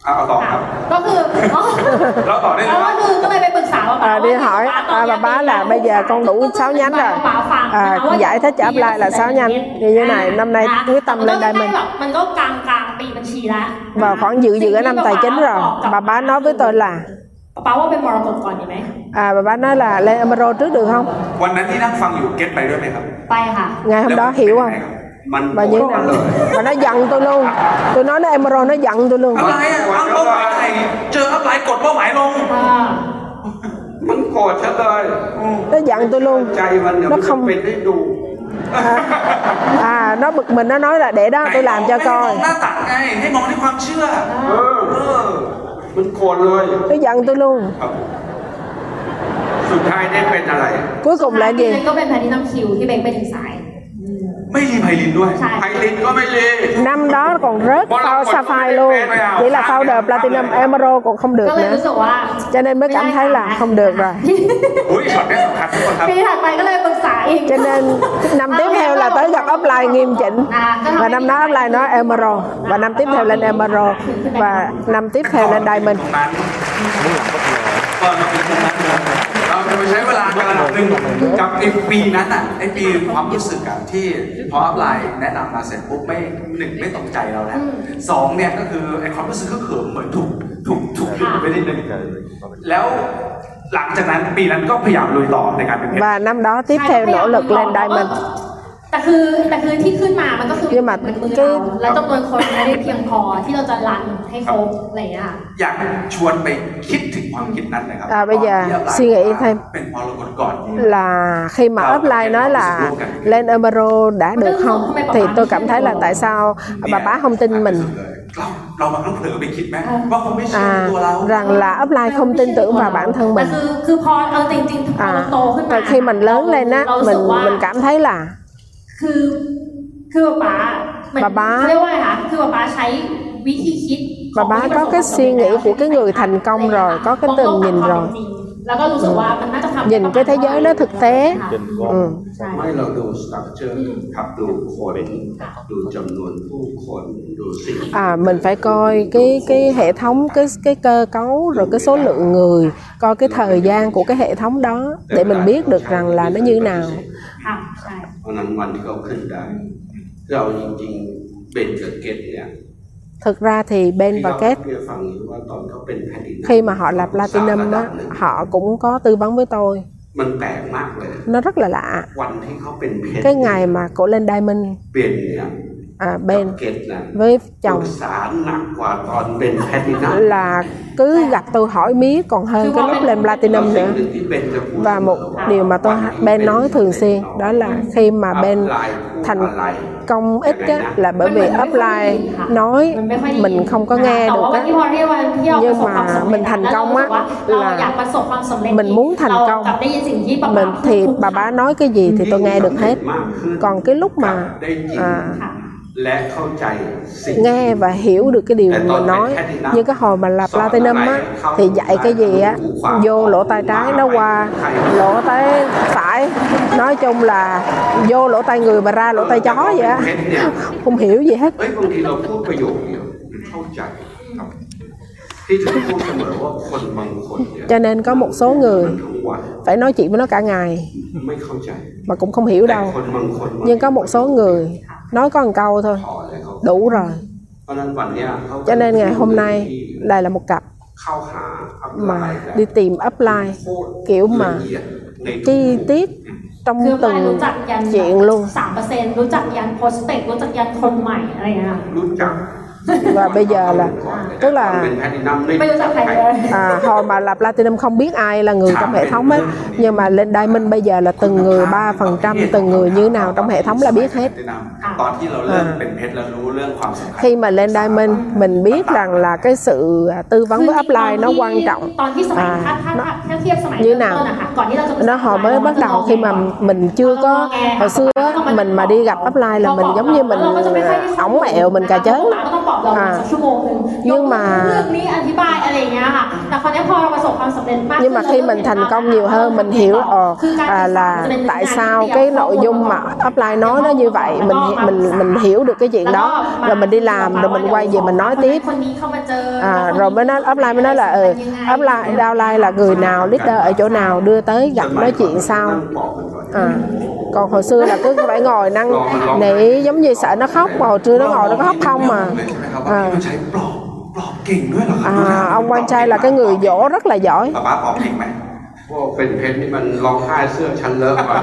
เลย เออเซอร์ไพรส์ Ờ. เอาเอาต่อค ค่ะ รับ ก็คืออ๋อ เราต่อได้เล แล้ ยว ก็คือก็เลยไปปรึกษาว่า à, đi hỏi à, bà bá là bây giờ con đủ 6 nhánh rồi à, giải thích cho upline là 6 nhánh như thế này năm nay quyết tâm lên diamond มันก็กลางกลางปีบัญชีแล้ว và khoảng dự giữa năm tài chính rồi bà bá nói với tôi là ป้าว่าเป็นมรกตก่อนดีไหม à, bà bá nói là lên emerald trước được không วันนั้นที่นั่งฟังอยู่เก็ตไปด้วยไหมครับ ไปค่ะ ngày hôm đó hiểu không มัน và như thế โกรธ nào เลย và nó giận tôi luôn tôi nói nó emerald nó giận tôi luôn อะไรอ่ะตั้งเป้าหมายใหม่เจออัพไลน์กดเป้าหมายลง อ่า มันโกรธฉันเลย nó giận tôi luôn ใจมันเนี่ย nó มันจะ không เป็นให้ดู à nó bực mình nó nói là để đó tôi làm cho ไม่ให้ม coi องหน้าตักไง ให้มองที่ความเชื่อ เออ เออ มันโกรธเลย nó giận tôi luôn ครับ สุดท้ายได้เป็นอะไร cuối cùng là พี่ gì เบนก็เป็นแพทินัมคิวที่เบนไปถึงสาย ไม่รีไพลินด้วย ใช่ ไพลินก็ไม่เล năm đó còn rớt phao sapphire luôn chỉ là founder platinum emerald còn không được ก็เลย nữa รู้สึกว่า cho nên mới cảm thấy là không được rồi อุ้ยช็อตนี้สำคัญทุกคนครับ ปีถัดไปก็เลยปรึกษาอีก cho nên năm tiếp theo là tới gặp upline nghiêm chỉnh và năm đó upline nói emerald và năm tiếp theo lên emerald và năm tiếp theo lên diamond ตรงนั้นก่อนมาถึงตรงนั้นเราจะไปใช้เวลากันระดับหนึ่งกับไอ้ปีนั้นอะไอ้ปีความรู้สึกอะที่พออัพไลน์แนะนำมาเสร็จปุ๊บไม่หนึ่งไม่ตกใจเราแล้วสองเนี่ยก็คือไอ้ความรู้สึกก็เขิมเหมือนถูกถูกถูกหยุดไปนิดนึงแล้วหลังจากนั้นปีนั้นก็พยายามลุยต่อในการเป็นเพชร và năm đó tiếp theo nỗ lực lên diamond แต่คือแต่คือที่ขึ้นมามันก็คือ nhưng mà มันมือ cái เราและจำนวนคนไม่ได้เพียงพอที่เราจะรันให้ครบอะไรอย่างเงี้ยค่ะ อยากชวนไปคิดถึงความคิดนั้นนะครับ อ่า bây giờ ก่อนที่ suy nghĩ thêm เป็นมรกตก่อน là khi mà upline nói là lên emerald đã được không thì tôi cảm thấy là tại sao bà bá không tin mình เราเราบางครั้งเผลอไปคิดไหมว่าเขาไม่เชื่อ à ตัวเรา rằng là upline không tin tưởng vào bản thân แต่ mình คือคือพอเอาจริงๆพอเรา à โตขึ้นมา và khi mình lớn lên á เรารู้สึ mình กว่า mình cảm thấy là คือคือป๊าเหมือน ป๊าป๊า เรียกว่าอะไรคะคือป๊าป๊าใช้วิธีคิด bà bá có cái suy nghĩ của cái người thành công rồi có cái tầm nhìn rồi แล้วก็รู้สึกว่ามันน่าจะทำ nhìn cái thế giới nó thực tế ค่ะ ừ. ใช่ ไม่เราดูสตรัคเจอร์ครับดูคนดูจำนวนผู้คนดูสิ่ง à mình phải coi cái cái hệ thống cái cái cơ cấu rồi cái số lượng người coi cái thời gian của cái hệ thống đó để mình biết được rằng là nó như thế nào ค่ะใช่ เพราะฉะนั้นวันที่เขาขึ้นได้เราจริงๆเบนกับเกตเนี่ย thực ra thì Ben và ที่ Kết เราฟังอยู่ว่าตอนเขาเป็นแผ่นดิน khi mà họ lập Platinum á họ cũng có tư vấn với tôi มันแปลกมากเลย nó rất là lạ วันที่เขาเป็นเพชร cái ngày mà cổ lên Diamond เปลี่ยนเนี่ย à, bên với chồng. là cứ gặp tôi hỏi mía còn hơn cái lúc lên platinum nữa. và một điều mà tôi bên nói thường xuyên đó là khi mà bên thành công ít á, là bởi vì offline nói mình không có nghe được á. nhưng mà mình thành công á là mình muốn thành công. mình thì bà bá nói cái gì thì tôi nghe được hết. còn cái lúc mà à, nghe và hiểu được cái điều mà nói. như cái hồi mà lập platinum á thì dạy cái gì á vô lỗ tai trái nó qua lỗ tai phải. Nói chung là vô lỗ tai người mà ra lỗ tai chó vậy á. Không hiểu gì hết cho nên có một số người ทั้งวัน phải nói chuyện với nó cả ngày ไม่เข้าใจ mà cũng không hiểu แต่ đâu คนบางคน nhưng có một số người nói có một câu thôi พอแล้วเขา đủ rồi เพราะฉะนั้นวันเนี้ยเขา cho nên ngày hôm nay lại là một cặp เข้าหาอัพไล mà น์ đi tìm upline โคตร kiểu ละ mà เอียดในทุก chi tiết คือ trong ปลาย từng รู้จักยัน chuyện luôn สามเปอร์เซ็นต์รู้จักยันโพสเตกรู้จักยันคนใหม่อะไรอย่างเงี้ยค่ะ รู้จัก và bây giờ là tức là à, hồi mà là platinum không biết ai là người trong hệ thống ấy nhưng mà lên diamond bây giờ là từng người ba phần trăm từng người như nào trong hệ thống là biết hết. À. khi mà lên diamond mình biết rằng là cái sự à, tư vấn với upline nó quan trọng. à, nó, như nào? nó họ mới bắt đầu khi mà mình chưa có hồi xưa mình mà đi gặp upline là mình giống như mình ống mẹo mình cà chớn ก็ต้องบอกเราสักชั่วโมงหนึง nhưng mà เรื่องนี้อธิบายอะไรอย่างเงี้ยค่ะ แต่คราวนี้พอเราประสบความสำเร็จมาก nhưng mà khi mình thành công nhiều hơn mình hiểu ờ, à, là tại sao cái nội dung mà upline nói nó như vậy mình mình mình hiểu được cái chuyện đó rồi mình đi làm rồi mình quay về mình nói tiếp คนนี้เข้ามาเจอ à, rồi mới nói upline mới nói là ừ, upline downline là người nào leader ở chỗ nào đưa tới gặp nói chuyện sau นั่งบอกกันก่อน à, còn hồi xưa là cứ phải ngồi năng nỉ giống như sợ nó khóc mà hồi trưa nó ngồi nó có khóc không mà เลยใช่ไหม ครับว่า à, มันใช้ปลอบปลอบเก่งด้วยเหรอครั à, ông quan trai là cái người dỗ rất là giỏi ป๊าป๊าปลอบเก่งไหม พวกเป็นเพชรนี่มันร้องไห้เสื้อชั้นเลอะมา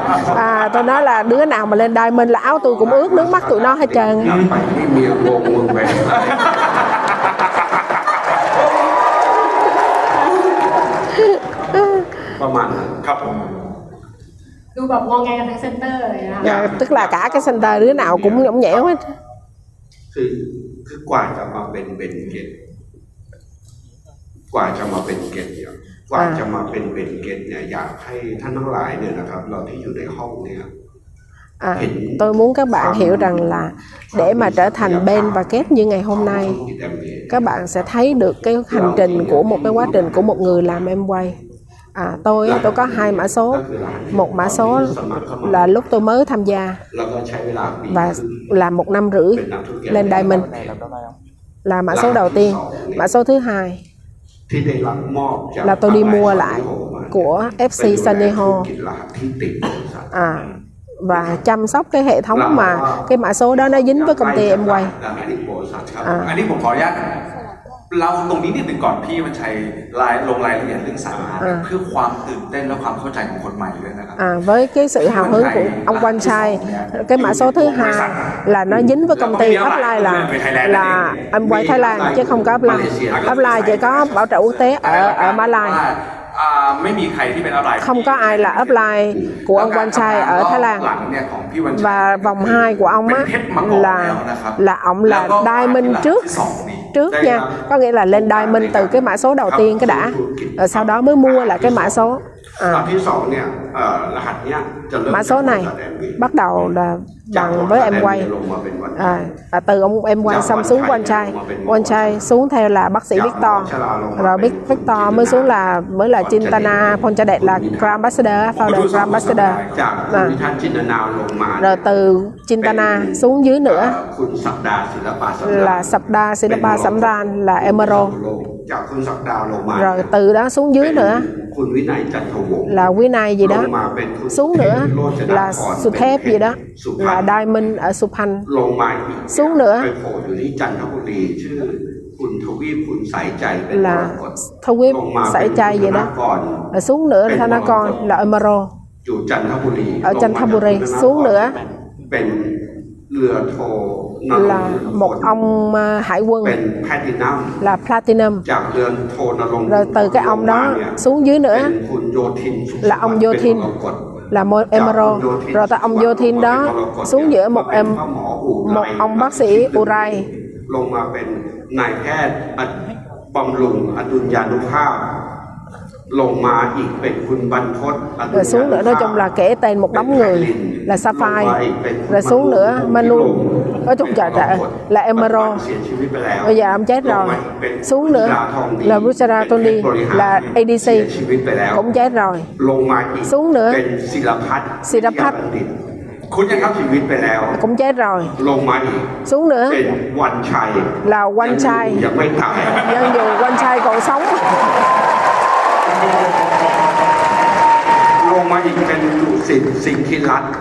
à, tôi nói là đứa nào mà lên diamond là áo tôi cũng ướt nước mắt tụi nó hết trơn อยากไปที่เมียโกงมึงไปประมาณนั้น ครับผม ดูแบบงองแงกันทั้งเซ็นเตอร์เลยนะคะ à, tức là cả cái center đứa nào cũng nhõng nhẽo hết คือคือ กว่าจะมาเป็นเบนเกตกว่าจะมาเป็นเกตเนี่ยกว่าจะมาเป็นเบนเกตเนี่ยอยากให้ท่านทั้งหลายเนี่ยนะครับ เราที่อยู่ในห้องเนี่ย À, tôi muốn các bạn hiểu rằng là để mà trở thành Ben và Kết như ngày hôm nay các bạn sẽ thấy được cái hành trình của một cái quá trình của một người làm em quay à, tôi tôi có hai mã số. một mã số là lúc tôi mới tham gia. Và là một năm rưỡi lên đài mình là mã số đầu tiên mã số thứ hai. Là tôi đi mua lại của FC Sunny Hall à, và chăm sóc cái hệ thống mà cái mã số đó nó dính với công ty em quay. à. เราตรงนี้นิดหนึ่งก่อนพี่มันชัยรายลงรายละเอียดเรื่องสายงานเพื่อความตื่นเต้นและความเข้าใจของคนใหม่ด้วยนะครับ À, với cái sự hào hứng của ông Quang Trai cái mã số thứ hai là nó dính với công ty upline là là em quay Thái Lan chứ không có upline upline chỉ có bảo trợ quốc tế ở ở Mã Lai không có ai là upline của ông Quan Trai ở Thái Lan. và vòng 2 của ông á là là ông là diamond trước trước nha. có nghĩa là lên diamond từ cái mã số đầu tiên cái đã. rồi sau đó mới mua lại cái mã số. Và thứ sáu này, ở là hạt nha, mã số này bắt đầu là bằng với em quay à, à, từ ông em quay xong xuống quan trai quan trai xuống theo là bác sĩ Victor rồi Victor mới xuống là mới là Chintana Ponchadet là Grand Ambassador founder Grand Ambassador à. rồi từ Chintana xuống dưới nữa là Sapda Silapa Samran là Emerald rồi từ đó xuống dưới nữa. là quý này gì đó. Xuống nữa. là sụt thép gì đó. là diamond à, ở Suphan xuống nữa. là thâu quyết sải chay gì đó. ở xuống nữa là Thanakon là Omaro ở Chanthaburi xuống nữa เป็นเรือโทนรงค์ là một ông à, hải quân เป็นแพลตินัม là Platinum จากเรือนโทนรงค์ rồi từ cái ông ลงมา đó เนี่ย xuống dưới เป็ nữa นคุณโยธินสุข là ông สวัสดิ์ Yothin เป็นมรกต là một Emerald rồi tới ông Yothin đó xuống giữa một em một ông bác sĩ Urai ลงมาเป็นนายแพทย์บำรุงอดุลยานุภาพ rồi xuống nữa nói chung là kể tên một đống người là Sapphire rồi xuống nữa Manu nói chung trời trời là Emerald เสียชีวิตไปแล้ว bây giờ ông chết ล rồi งมาอีกเป็น xuống nữa ดาทองดี là Buchara Tony เป็นบริหาร là เสีย ADC ชีวิตไปแล้ว cũng chết rồi ลงมาอีก xuống nữa เป็นศิลพัฒน์ ศิลพัฒน์ วิทยาบัณฑิตคุณยังครับชีวิตไปแล้ว cũng chết rồi ลงมาอีก xuống nữa เป็นวันชัย là Quanh Trai ยังไม่ตาย dân dù Quanh Trai còn sống ลงมาอีกเป็นดุสิตสิงห์คิรัตน์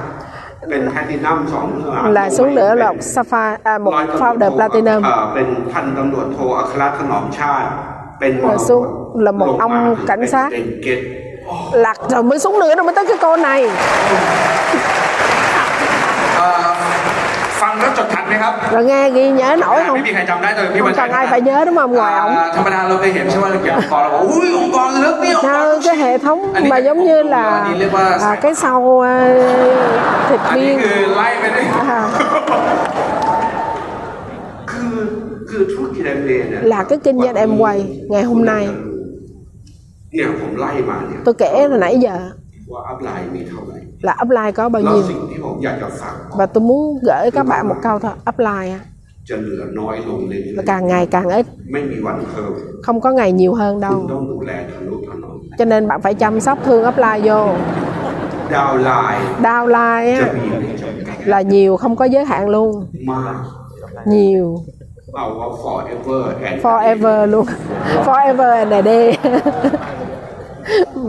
เป็นแพลตินัมสองเมื่อ là xuống nữa là Sapphire à, một ร้อยตำรวจ founder โท Platinum เอ่อเป็นพันตำรวจโทอัครถนอมชาติ เป็นมรกต xuống là một ลงมา ông ถึง cảnh เป็น sát เด่นเกต lạc rồi mới xuống nữa rồi mới tới cái cô này เอ่อฟังแล้วจดทันไหมครับ rồi nghe ghi nhớ nổi không? không cần ai phải nhớ đúng không? Ngoài ổng. sao cái hệ thống mà giống như là à, cái sau ờ, à, thịt viên. à, là cái kinh doanh em quay ngày hôm nay. tôi kể là nãy giờ là upline có bao nhiêu? và tôi muốn gửi các bạn một câu thôi upline là càng ngày càng ít. Không có ngày nhiều hơn đâu. Cho nên bạn phải chăm sóc thương upline vô. Downline là nhiều không có giới hạn luôn. Nhiều. forever luôn. Forever and a day.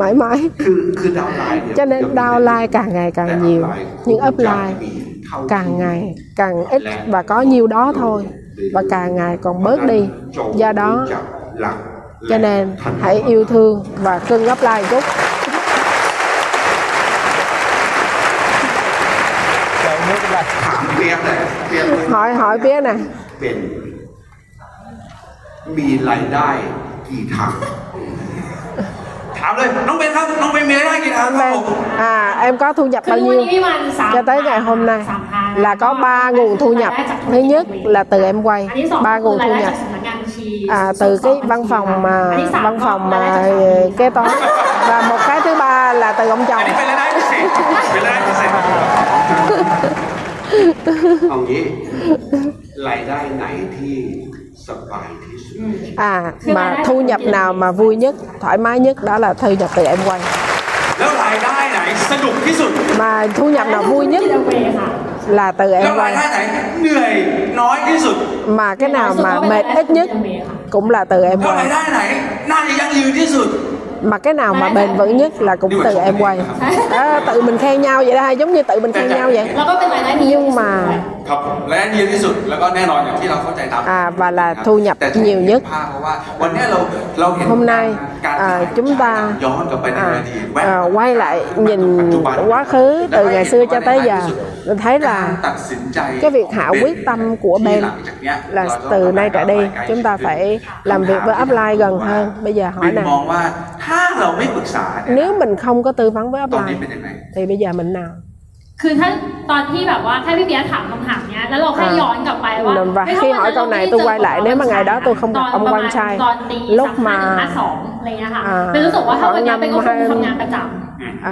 mãi mãi คือคือดาวน์ไลน์เนี่ย cho nên downline càng ngày แต่ càng nhiều upline nhưng จะ upline มีเท่าที่ càng ngày càng ít và có nhiêu đó thôi và càng ngày còn bớt đi จง do đó รู้จักหลัก cho nên hãy yêu thương và cưng upline chút ถามเปียกเลยเปียกเลย hỏi hỏi phía nè เป็น มีรายได้กี่ทาง Thảo đây, Nóng Ben không? Nóng Ben 12 kỳ tháng Ben À, em có thu nhập bao nhiêu cho tới ngày hôm nay? là có ba nguồn thu nhập. Thứ nhất là từ em quay, ba nguồn thu nhập. À, từ cái văn phòng mà văn phòng mà kế toán. Và một cái thứ ba là từ ông chồng. Ông gì? Lại đây nãy thì sập bài thì พิเศษเป็นรายได้พิเศษ เอางี้ รายได้ไหนที่สบายที่สุด à mà thu nhập nào mà vui nhất thoải mái nhất đó là thu nhập từ em quay แล้วรายได้ไหนสนุกที่สุด mà thu nhập nào vui nhất ที่เราเวค่ะ là từ แล้ว em ราย quay ได้ไหนเหนื่อยน้อยที่สุด mà cái nào mà mệt ít nhất cũng là từ em แล้วราย quay ได้ไหนน่าจะยั่งยืนที่สุด mà cái nào mà bền vững nhất là cũng từ em quay à, tự mình khen nhau vậy đó giống như tự mình khen nhau vậy แล้วก็เป็นรายได้ที่ nhưng mà à, và là thu nhập nhiều nhất. hôm nay à, chúng ta à, à, quay lại nhìn quá khứ từ ngày xưa cho tới giờ. mình thấy là cái việc hạ quyết tâm của bên là từ nay trở đi chúng ta phải làm việc với upline gần hơn. Bây giờ hỏi này nếu mình không có tư vấn với upline thì bây giờ mình nào? คือถ้าตอนที่แบบว่าถ้าพี่เบียร์ถามคำถามเนี้ยแล้วเราแค่ À. ย้อนกลับไปว่า và เฮ้ย khi ถ้า hỏi วันนั้น câu này เรา tôi ไม่ quay lại เจอ nếu mà ngày đó tôi không ต gặp อน ông ประ quan มาณ trai ตอนตี lúc สามห้า mà ห้าสองอะไรเงี้ยค่ะอ่าเป็นรู้สึกว่าถ้าวันเนี้ยเป็นก็คง khoảng ทำงานประจ à, ำ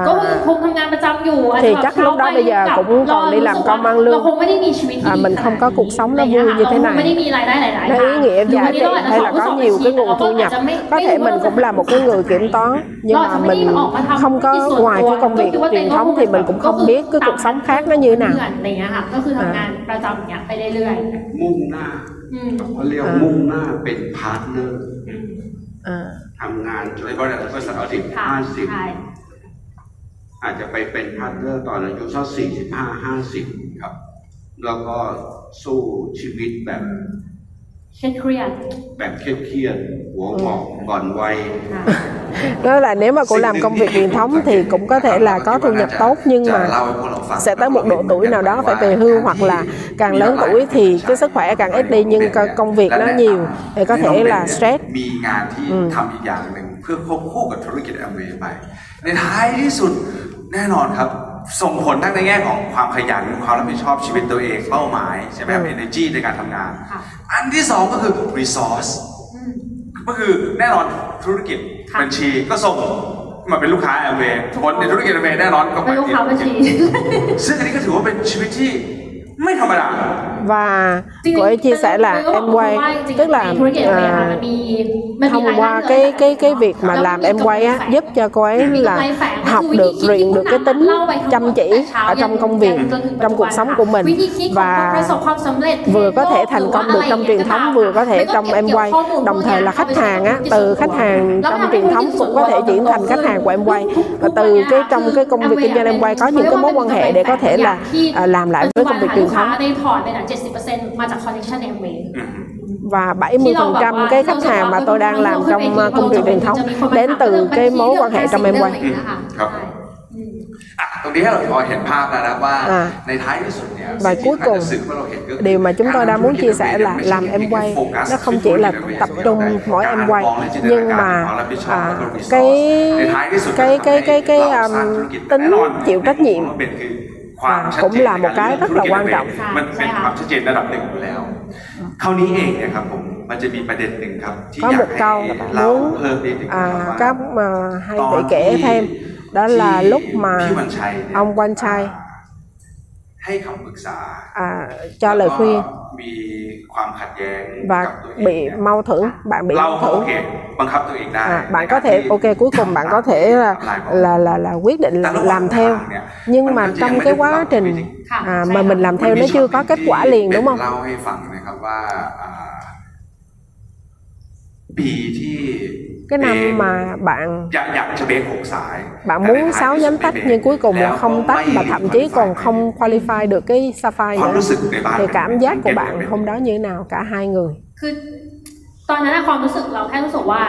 ก็คือคงทำงานประจำอยู่อาจ Thì จะแบบ chắc lúc đó เช้าไป bây giờ กลับ cũng còn đi làm รู้สึกว่า công ăn lương. เราคงไม่ได้มีชีวิตที่ À, ดี mình ขนาด không có cuộc sống nó อะไร vui เงี้ย như thế เราคงไม่ได้ này มีรายได้หลายๆ nó ý nghĩa ทาง giá วันนี้ trị เราอาจจะ hay ส là อบ có สอบ nhiều บัญชี cái nguồn เราก็ thu อาจ nhập จะไม่ có ไม่ thể รู้ mình ว่า cũng là một cái người kiểm toán nhưng เรา mà จะไม่ได้ mình ออกมาทำ không ธุรกิจ có ส่วน ngoài ตัว cái công ก็ việc คิดว่าตัวเอง truyền thống thì mình cũng không biết cái cuộc sống khác nó như thế nào เพื่อนอะไรเงี้ยค่ะ ก็คือทำงานประจำอย่างเงี้ยไปเรื่อย มุ่งหน้า ๆอืม เขาเรียก อ่า มุ่งหน้าเป็นพาร์ทเนอร์ à, ทำงานจน ในบริษัทบริษัทเอาสิบ ค่ะ ห้าสิบ ใช่ อาจจะไปเป็นพาร์ทเนอร์ตอนอายุสักสี่สิบห้าห้าสิบครับ แล้วก็สู้ชีวิตแบบ เครียดเครียด แบบเครียดๆหัวหมอกก่อนวัย ค่ะ đó là nếu mà cô làm công việc truyền thống thì cũng có thể là có thu nhập tốt nhưng จะ mà เล่าให้พวกเราฟัง sẽ tới một độ tuổi nào đó phải về hưu hoặc là càng lớn tuổi thì cái sức khỏe càng ít đi nhưng co- công việc nó nhiều thì có thể là stress มี งานที่อืมทำอีกอย่างหนึ่งเพื่อควบคู่กับธุรกิจแอมเวย์ไปในท้ายที่สุดแน่นอนครับ ส่งผลทั้งในแง่ของความขยันความรับผิดชอบชีวิตตัวเองเป้าหมายใช่ไหมครับ energy ในการทำงาน ค่ะ อันที่สองก็คือ resource อืม ก็คือแน่นอนธุรกิจค่ะ บัญชีก็ส่งมาเป็นลูกค้าแอมเวย์คนในธุรกิจแอมเวย์แน่นอนก็ไปเป็นลูกค้าบัญชี ซึ่งอันนี้ก็ถือว่าเป็นชีวิตที่ไม่ธรรมดา và cô ấy chia sẻ là em quay tức là à, thông qua cái cái cái việc mà làm em quay á giúp cho cô ấy là học được luyện được cái tính chăm chỉ ở trong công việc trong cuộc sống của mình. Và vừa có thể thành công được trong truyền thống vừa có thể trong em quay. đồng thời là khách hàng á từ khách hàng trong truyền thống cũng có thể chuyển thành khách hàng của em quay. Và từ cái trong cái công việc kinh doanh em quay có những cái mối quan hệ để có thể là làm lại với công việc truyền thống ในพอร์ตเป็นอ่ะ70%มาจากคอนเนคชั่นแอมเวย์ và 70% cái khách hàng mà tôi đang làm trong uh, công việc truyền thống đến từ cái mối quan hệ trong em quay ครับ อ่ะตรงนี้ให้เราพอเห็นภาพแล้วนะว่า อ่า ในท้ายที่สุดเนี่ย Và สิ่งที่ cuối cùng, น่าจะสื่อว่าเราเห็นก็คือ điều mà chúng tôi đang muốn chia sẻ là ไม่ใช่ làm เพียง em แค่ quay โฟกัส nó không chỉ là ที่ tập trung mỗi em quay การมองและจินตนา nhưng การ mà ความรับผิดชอบ à, แล้วก็ resource cái ในท้ายที่สุด cái cái cái cái เราสร้าง um, ธุรกิจ tính แน่นอน chịu trách nhiệm มันเป็น คือความอ่าชัด cũng เจน là một cái rất là quan trọng มันเป็นความชัดเจนระดับหนึ่งอยู่แล้วคราวนี้เองเนี่ยครับผมมันจะมีประเด็นหนึ่งครับที่ có อยาก một ให้ câu เรา muốn เพิ่มนิดหนึงนะครับ à, ว่า các mà hai vị kể thêm đó là lúc mà พี่วันชัยเนี่ย ông Quan Trai ให้คำปรึกษา à, cho lời khuyên มีความขัดแย้ง và กับตัวเอง bị เนี่ย mâu thuẫn bạn bị เรา mâu ก็โอ thuẫn เคบังคับตัวเองได้ à, bạn ใน có การ thể ที่ ok cuối cùng bạn có thể là là là, là quyết định là làm theo nhưng mà trong cái quá trình à, mà mình làm theo nó chưa có kết quả liền đúng không เล่าให้ฟังนะครับว่าอ่าปีที่ cái năm mà bạn bạn muốn sáu giám tách nhưng cuối cùng là không tách và thậm chí còn không qualify được cái sapphire nữa. thì cảm giác của bạn hôm đó như thế nào cả hai người? ตอนนั้นอะความรู้สึกเราแค่รู้สึกว่า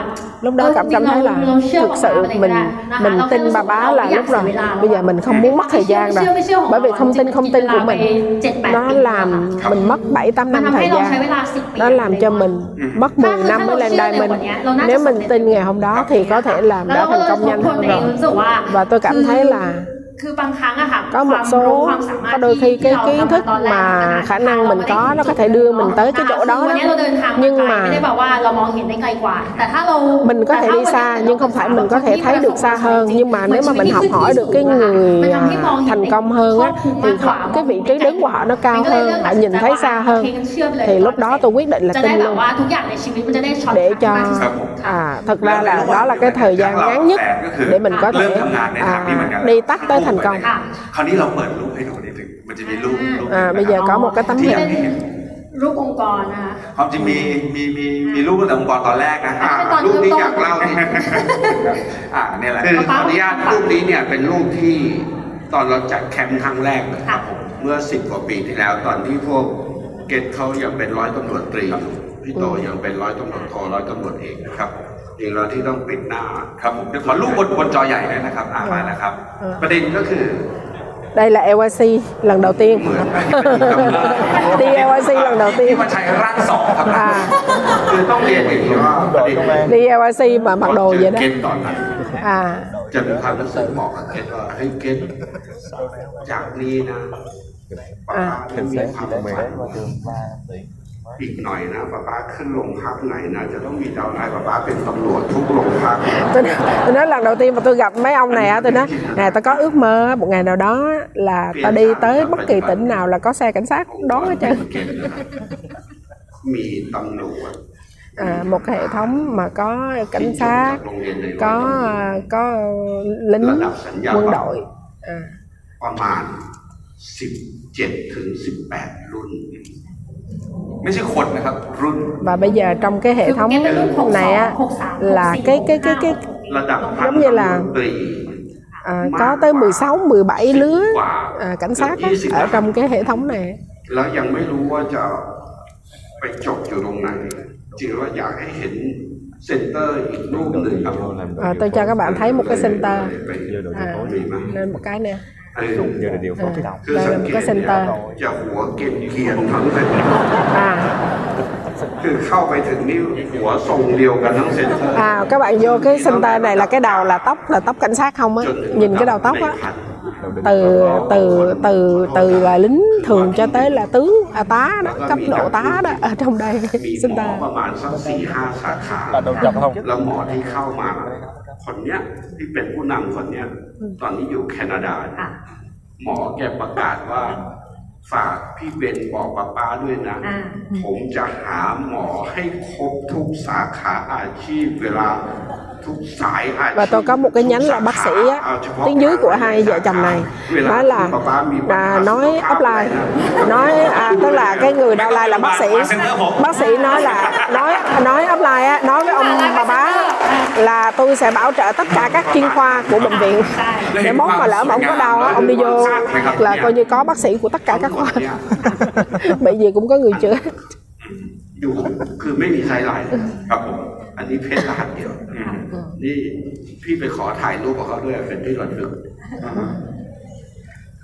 lúc đó cảm เออจริง cảm ๆ thấy là เราเชื่อ thực sự vào mình cái này mìnhนะคะ tin bà bá là lúc rồi bây giờ mình không muốn mất thời gian rồi เชื่อไม่เชื่อของ bởi vì เรา không tin không tin của จริงๆ mình เจ็ดแปด nó ปี làm นะคะ mình mất 7 8 มัน năm ทำให้ thời เราใช้เว gian ลาสิบปี nó làm cho mình mất 10 ถ้า năm mới lên ถ้าเราเชื่อ diamond ในวันเนี้ยเราน่าจะ nếu mình สำเร็จ tin ngày hôm đó thì có thể làm แล้ว đã เราก็ thành เลย công ทบ nhanh ทวน hơn ตัวเอง rồi รู้สึกว่า và tôi cảm คือ thấy là คือบางครั้งอะค่ะ có ค một วามรู้ số ความสามารถ có đôi khi ที่ cái เรา kiến ทำ thức ตอนแรก mà อะ khả năng mình có nó có thể đưa mình tới cái chỗ đó วัน đó นี้เราเดินทาง nhưng ไกล mà ไม่ได้บอกว่าเรามองเห็นได้ไกลกว่า แต่ถ้าเรา mình có thể đi xa nhưng không phải mình có thể thấy được xa hơn nhưng mà nếu mà mình học hỏi được cái người à, thành công hơn á thì họ, cái vị trí đứng của họ nó cao hơn họ nhìn thấy xa hơn thì lúc đó tôi quyết định là จะได้ tin แบบ luôn ว่าทุกอย่างในชีวิตมันจะได้ช็อต để cho มากที่สุด à, thật ra là đó là cái thời gian ngắn nhất để mình có เริ่ thể มทำงานในทางนี้เหมือนกัน à, đi tắt tới thành công ค่ะคราวนี้เราเปิดรูปให้ดูนิดนึงมันจะมีรูปรูปหนึ่ง à, นะ bây ค giờ รับ có một cái tấm ที่ hình อยากให้เห็น รูปองค์กรนะคะ ความจริงมีมีมีมีรูปตั้งแต่องค์กรตอนแรกนะอะอ่ารูปนี้อยากเล่านิดนึงอ่าเนี่ยแหละคือขออนุญาตรูปนี้เนี่ยเป็นรูปที่ตอนเราจัดแคมป์ครั้งแรกเลยครับผมเมื่อสิบกว่าปีที่แล้ว ตอนที่พวกเกตเขายังเป็นร้อยตำรวจตรีอยู่พี่โตยังเป็นร้อยตำรวจโทร้อยตำรวจเอกนะครับ จริงแล้วที่ต้องปิดหน้าครับผมเดี๋ยวขอรูปบนบนจอใหญ่เลยนะครับอ่ามาแล้วครับ ประเด็นก็คือ đây là LYC lần đầu tiên เหมือน đi LYC lần đầu ที่ tiên มันใช้ร่างสองครับ à คือต้องเรียนอย่างนี้ว่าประเด็น đi LYC mà mặc đồ vậy đó เกณฑ์ตอนนั้น à จะมีความรู้สึกบอกกับเกตว่าเฮ้ยเกตจากนี้นะป้าอ่าจะมีความฝัน อีกหน่อยนะป้าป้าขึ้นโรงพักไหนนะจะต้องมีดาวไลน์ป้าป้าเป็นตำรวจทุกโรงพัก tôi, tôi nói lần đầu tiên mà tôi gặp mấy ông này á tôi nói nè tao có ước mơ một ngày nào đó là tao đi tới bất kỳ tỉnh nào là có xe cảnh sát đón hết trơn มีตำรวจ à, một cái hệ thống mà có cảnh sát โรงเรียนใน có có lính quân đội à, ประมาณ 17ถึง18 รุ่น và bây giờ trong cái hệ thống Cái cái lúc này á 63, là cái cái cái cái ระดับพัน giống như là ตำรวจตรี à, có tới 16 17 lứa à, cảnh sát á, ở trong cái hệ thống này แล้วยังไม่รู้ว่าจะไปจบอยู่ตรงไหน จริงแล้วอยากให้เห็นเซ็นเตอร์อีกรูปหนึ่งครับ à, tôi cho các bạn thấy một cái center ไป à, มีไหม lên một cái nè เออ giờ là điều phối cái đầu คือ đây สั là ง một เก cái ตเนี่ย center จะหัวเก็บเกียนทั้งเซ็นเตอร์ à คือเข้าไปถึงนี่หัวทรงเดียวกันทั้งเซ็นเตอร์ à các bạn vô cái center này là cái đầu là tóc là tóc cảnh sát không á จนถึง nhìn cái đầu tóc á ในพัน từ từ từ từ là lính thường cho tới là tướng à, tá đó cấp độ tá đó ở trong đây มีหมอ center ประมาณสักสี่ห้าสาขา bạn đâu chậm không แล้วหมอที่เข้ามา คนเนี้ยที่เป็นผู้นำคนเนี้ย ตอนนี้อยู่แคนาดา หมอแกประกาศว่า ฝากพี่เบนบอกป้าป้าด้วยนะ อ่า ผมจะหาหมอให้ครบทุกสาขาอาชีพ เวลาทุกสายอาชีพ và tôi có một cái nhánh là bác sĩ á, tiếng dưới của hai vợ chồng này nói là à, nói offline nói à, tức là cái người downline là bác sĩ bác sĩ nói là nói nói offline á nói với ông bà bá là tôi sẽ bảo trợ tất cả các chuyên khoa của bệnh viện để mốt mà lỡ mà ông có đau á ông đi vô là coi như có bác sĩ của tất cả các khoa bệnh gì cũng có người chữa อยู่คือไม่มีไทยไลน์ครับผม อันนี้เพชรรหัสเดียว นี่พี่ไปขอถ่ายรูปกับเขาด้วยเป็นที่ระลึก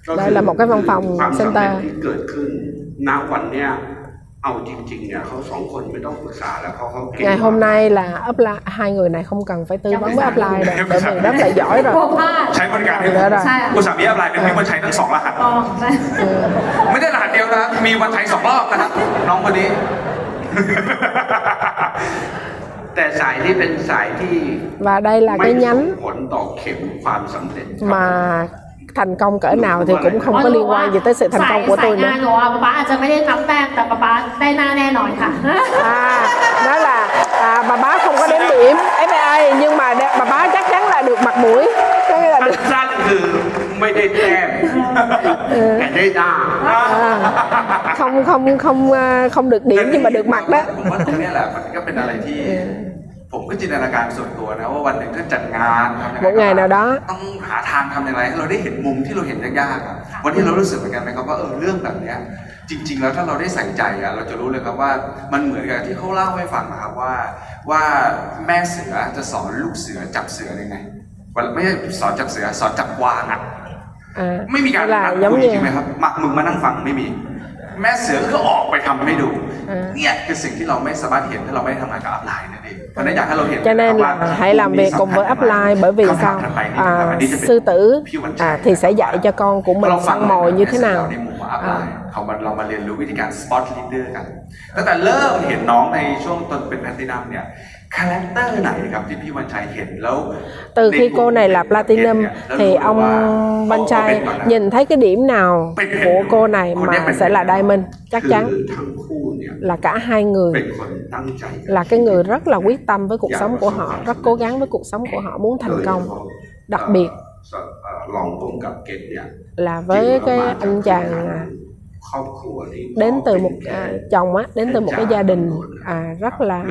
ก็ đây là một cái văn phòng ความสำเร็จ center ที่เกิดขึ้นณวันเนี้ย เอาจริงๆเนี่ยเขาสองคนไม่ต้องปรึกษาแล้วเขาเขาเก่ง ngày hôm nay là upline hai người này không cần phải tư vấn với upline rồi bởi vì rất là giỏi กลัว rồi พลาด ใช้บริการให้เดี๋ยวนะใช่ อุตสาหมีอะไรเป็นพี่วันชัยทั้งสองรหัส ต้องใช่ไม่ได้รหัสเดียวนะครับ มีวันชัยสองรอบนะครับ น้องคนนี้ แต่สายที่เป็นสายที่ và đây là ไม่ cái ส่ง nhánh ผลต่อเข็มความสำเร็จ mà thành công cỡ nào thì cũng không có liên quan gì tới sự thành công của สาย tôi งาน nữa หนูอะป๊าป๊าอาจจะไม่ได้นับแต้มแต่ป๊าป๊าได้หน้าแน่นอนค่ะ à đó là à, bà bá không có đếm điểm FPA nhưng mà đe- bà bá chắc chắn là được mặt mũi có nghĩa là được สั้นๆคือไม่ได้แต้มแต่ได้หน้า à, không không không à, không được điểm nhưng mà được mặt đó ผมว่าตรงเนี้ยแหละมันก็เป็นอะไรที่ ผมก็จินตนาการส่วนตัวนะว่าวันหนึ่งถ้าจัดงานทำยังไง một ngày nào đó ต้องหาทางทำอย่างไรให้เราได้เห็นมุมที่เราเห็นยากๆอะวันนี้เรารู้สึกเหมือนกันไหมครับว่าเออเรื่องแบบเนี้ยจริง ๆ แล้วถ้าเราได้ใส่ใจอะเราจะรู้เลยครับว่ามันเหมือนกับที่เขาเล่าให้ฟังนะครับว่า ว่าแม่เสือจะสอนลูกเสือจับเสือยังไงวันไม่ใช่สอนจับเสือสอนจับกวางอะ à, ไม่มีการ là นัด giống คุย như จริงไหมครับมามึงมานั่งฟังไม่มีแม่เสือก็ออกไปทำให้ดูอืมเนี่ยคือสิ่งที่เราไม่สามารถเห็นถ้าเราไม่ได้ทำงานกับอัพไลน์นั่นเองเพราะฉะนั้นอยากให้เราเห็น cho nên ว่า là hãy làm việc cùng với upline bởi vì คำถาม sao ถัดไปนี่นะครับ à, อันนี้จะเป็น sư tử พี่วันชัย à, thì sẽ dạy cho con của mình เราฟัง săn mồi như thế ใน nào มุมของอัพไล à, น์เขามาเรามาเรียนรู้วิธีการ spot leader กันตั้งแต่เริ่มเห็นน้องในช่วงต้นเป็นแพลตินัมเนี่ย từ khi cô này là platinum thì ông bên trai nhìn thấy cái điểm nào của cô này mà sẽ là diamond? Chắc chắn là cả hai người là cái người rất là quyết tâm với cuộc sống của họ rất cố gắng với cuộc sống của họ muốn thành công. đặc biệt là với cái anh chàng đến từ một à, chồng á đến từ một cái gia đình à, rất là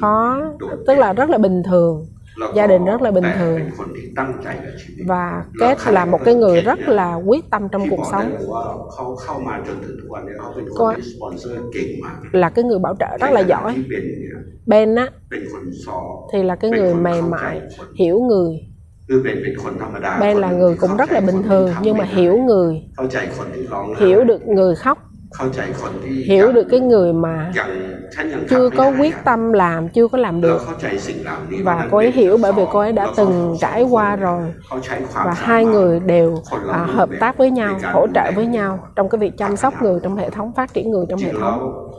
khó tức là rất là bình thường. Gia đình rất là bình thường. và kết là một cái người rất là quyết tâm trong cuộc sống. cô là cái người bảo trợ rất là giỏi. Ben á thì là cái người mềm mại hiểu người ben là người cũng rất là bình thường nhưng mà hiểu người, hiểu được người khóc, hiểu được cái người mà chưa có quyết tâm làm, chưa có làm được. Và cô ấy hiểu bởi vì cô ấy đã từng trải qua rồi. và hai người đều à, hợp tác với nhau, hỗ trợ với nhau trong cái việc chăm sóc người trong hệ thống, phát triển người trong hệ thống.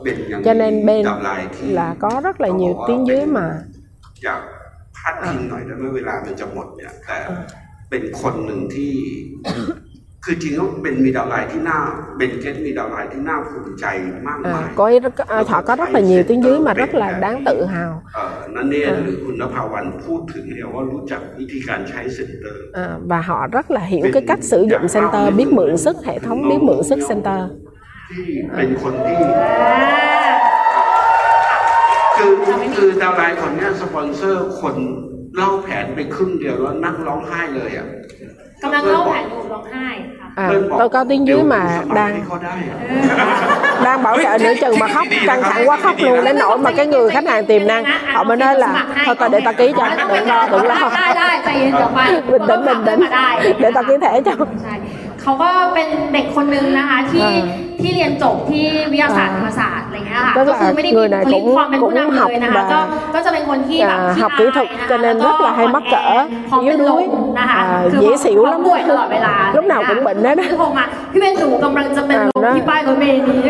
Cho nên ben là có rất là nhiều tiếng dưới mà ดพิงหน่อยได้ไหมเวลามันจะหมดเนี่ย แต่เป็นคนหนึ่งที่ คือจริงแล้วเป็นมีดาวไลน์ที่น่าเป็นเกตมีดาวไลน์ที่น่าภูมิใจมากมาย à, cô ấy rất, à, họ có rất là nhiều tiếng dưới mà rất là đáng tự hào เอ่อนันเนนหรือคุณนภาวันพูดถึงเนี่ยว่ารู้จักวิธีการใช้เซ็นเตอร์ à, và họ rất là hiểu cái cách sử dụng center biết mượn sức hệ thống biết mượn sức center ที่เป็นคนที่ คือคือดาวไลน์คนเนี้ยสปอนเซอร์คนเล่าแผนไปครึ่งเดียวแล้วนั่งร้องไห้เลยอะกำลังเล่าแผนอยู่ร้องไห้ค่ะ à, เพื่อนบอก tôi có tiếng dưới mà เดี๋ยวสมัคร đang ให้เขาได้อะ đang bảo trợ nửa chừng mà khóc căng thẳng quá khóc luôn đến nỗi mà cái người khách hàng tiềm năng họ mới nói là thôi tao để tao ký cho đừng lo đừng lo ได้ได้ใจเย็นเดี๋ยวไป bình tĩnh bình tĩnh มาได้ để tao ký thẻ cho ใช่เขาก็เป็นเด็กคนนึงนะคะที่อ่า ที่เรียนจบที่วิทยาศาสตร์ธร อ่าร มศาสตร์อะไรเงี้ยค่ะ ก็คือ ก็คือไม่ได้ người มี này บุคลิก cũng- ความเป็นผู้นำ cũng เลยนะคะ học ก็ và ก็จะเป็นคนที่แบบ à, ขี้ học kỹ thuật อายนะคะ cho nên แล้ว rất là hay mắc cỡ พร้อมเป็น yếu ลม đuối นะคะ à, คือ dễ xỉu เขา lắm ป่วยตลอดเวลา lúc nào cũng bệnh hết á คือโทรมาพี่เบนหนูกำลังจะเป็นลม À, đó. ที่ป้ายรถเมล์นี้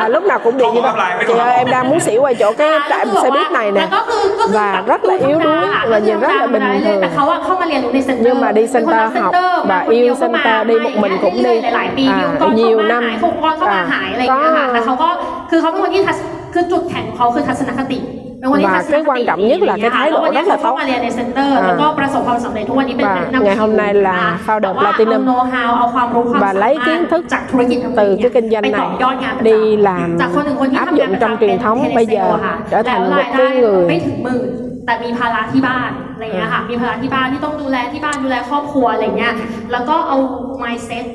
à, lúc nào cũng bị như Không có vậy apply với chị tôi. ơi em đang muốn xỉu ở chỗ cái trạm xe buýt này แล้ nè วก็คือก็คือ và แบบ rất là yếu đuối ค่ะ và nhìn rất là bình เลย thường แต่เขาอะเข้ามาเรียนรู้ในเซ็นเตอร์ nhưng mà đi เป็นคนรั center ก học เซ็นเตอร์ và มาคน yêu เดียวก็มา center đi một mình cũng đi หลายๆปี à, ดิวก่อน nhiều เข้ามา năm หายทุกวันก็มาหายอะไรอย่างเงี้ยค่ะแต่เขาก็คือเขาเป็นคนที่ทัศคือจุดแข็งของเขาคือทัศนคติเป็นคนที่ Và ทัศนคติ cái quan trọng nhất là cái thái độ แล้ววันนี้ rất là เขาเข้า tốt มาเรียนในเซ็นเตอร์ À. แล้วก็ประสบความสำเร็จทุกวันนี้เป็น Và เป็นนำ ngày hôm nay là นะคะ founder แต่ว่า Platinum เอา know how เอาความรู้ความ và สามาร lấy ถ kiến thức จากธุรกิจ từ cái kinh doanh ไปต่ này อยอดงานประจำ đi làm จากคนหนึ่งคนที่ áp ทำงาน dụng ประ trong จำเป็น truyền thống เทเล bây เซล giờ อะค่ะ trở แล้ว thành รา một ยได้ cái người ไม่ถึงหมื่นแต่มีภาระที่บ้านอะไรอย่างเงี้ยค่ะมีภาระที่บ้านที่ต้องดูแลที่บ้านดูแลครอบครัวอะไรเงี้ยแล้วก็เอา mindset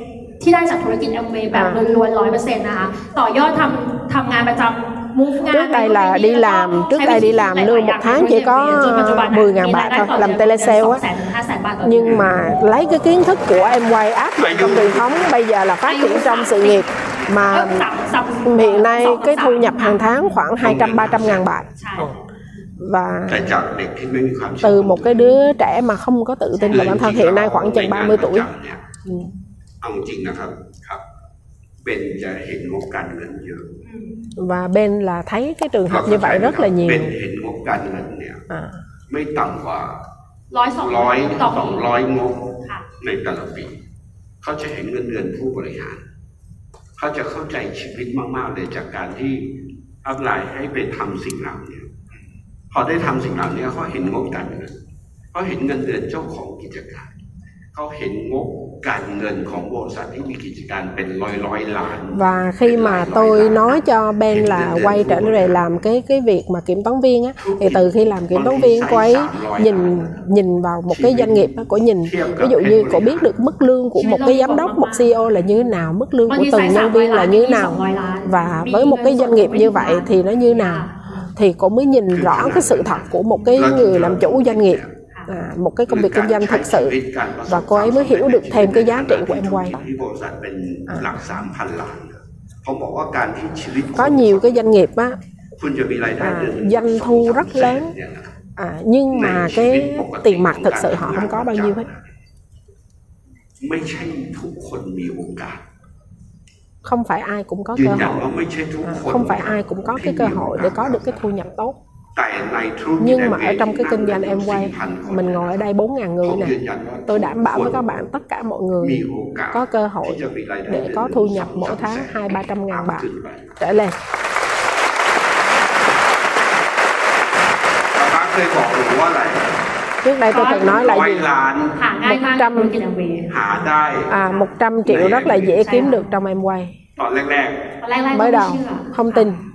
ที่ได้จากธุรกิจ Amway แบบ À. ล้วนๆร้อยเปอร์เซ็นต์นะคะ ต่อยอดทำทำงานประจำ move งาน trước đây là đi làm trước đây đi làm lương một tháng chỉ có 10.000 bạc thôi làm telesale á 200,000 บาทต่อเดือน nhưng mà lấy cái kiến thức của em quay áp dụng trong truyền thống bây giờ là phát triển trong sự nghiệp เอ้ mà ยสามสาม hiện nay สอง cái สาม thu nhập hàng tháng khoảng 200 300 ngàn bạc ใช่ và แต่จากเด็กที่ไม่มีความเชื่ từ một cái đứa trẻ mà không có tự tin vào bản thân hiện nay khoảng chừng 30 tuổi เนี่ยเอาจริงนะครับครับเป็นจะเห็นงบการเงินเยอะ và bên là thấy cái trường hợp như vậy rất là เป็น nhiều เห็นงบการเงินเนี่ย à, ไม่ต่ำกว่าร้อยสองร้อยต่อสปีองร้อยงบค่ะ ในแต่ละปีเขาจะเห็นเงินเดือนผู้บริหารเขาจะเข้าใจชีวิตมาก ๆ เลยจากการที่อัพไลน์ให้ไปทำสิ่งเหล่านี้พอได้ทำสิ่งเหล่านี้เขาเห็นงบการเงินเขาเห็นเงินเดือนเจ้าของกิจการเขาเห็นงบ การเงินของบริษัทที่มีกิจการเป็นร้อยร้อยๆล้าน và khi mà tôi nói cho bên là quay trở lại làm cái cái việc mà kiểm toán viên á thì từ khi làm kiểm toán viên cô ấy nhìn nhìn vào một cái doanh nghiệp á cô nhìn ví dụ như cô biết được mức lương của một cái giám đốc một CEO là như thế nào mức lương của từng nhân viên là như thế nào và với một cái doanh nghiệp như vậy thì nó như nào thì cô mới nhìn rõ cái sự thật của một cái người làm chủ doanh nghiệp à, một cái công việc kinh doanh thật sự. Và cô ấy mới hiểu được thêm cái giá trị của em quay. À. có nhiều cái doanh nghiệp á à, doanh thu rất lớn. À, nhưng mà cái tiền mặt thật sự họ không có bao nhiêu hết. Không phải ai cũng có cơ hội. À, không phải ai cũng có cái cơ hội để có được cái thu nhập tốt nhưng mà ở trong cái kinh doanh em quay mình ngồi ở đây 4.000 người nè. Tôi đảm bảo với các bạn tất cả mọi người có cơ hội để có thu nhập mỗi tháng hai ba trăm ngàn bạc trở lên. Trước đây tôi từng nói là gì? một trăm à một trăm triệu rất là dễ kiếm được trong em quay. Mới đầu không tin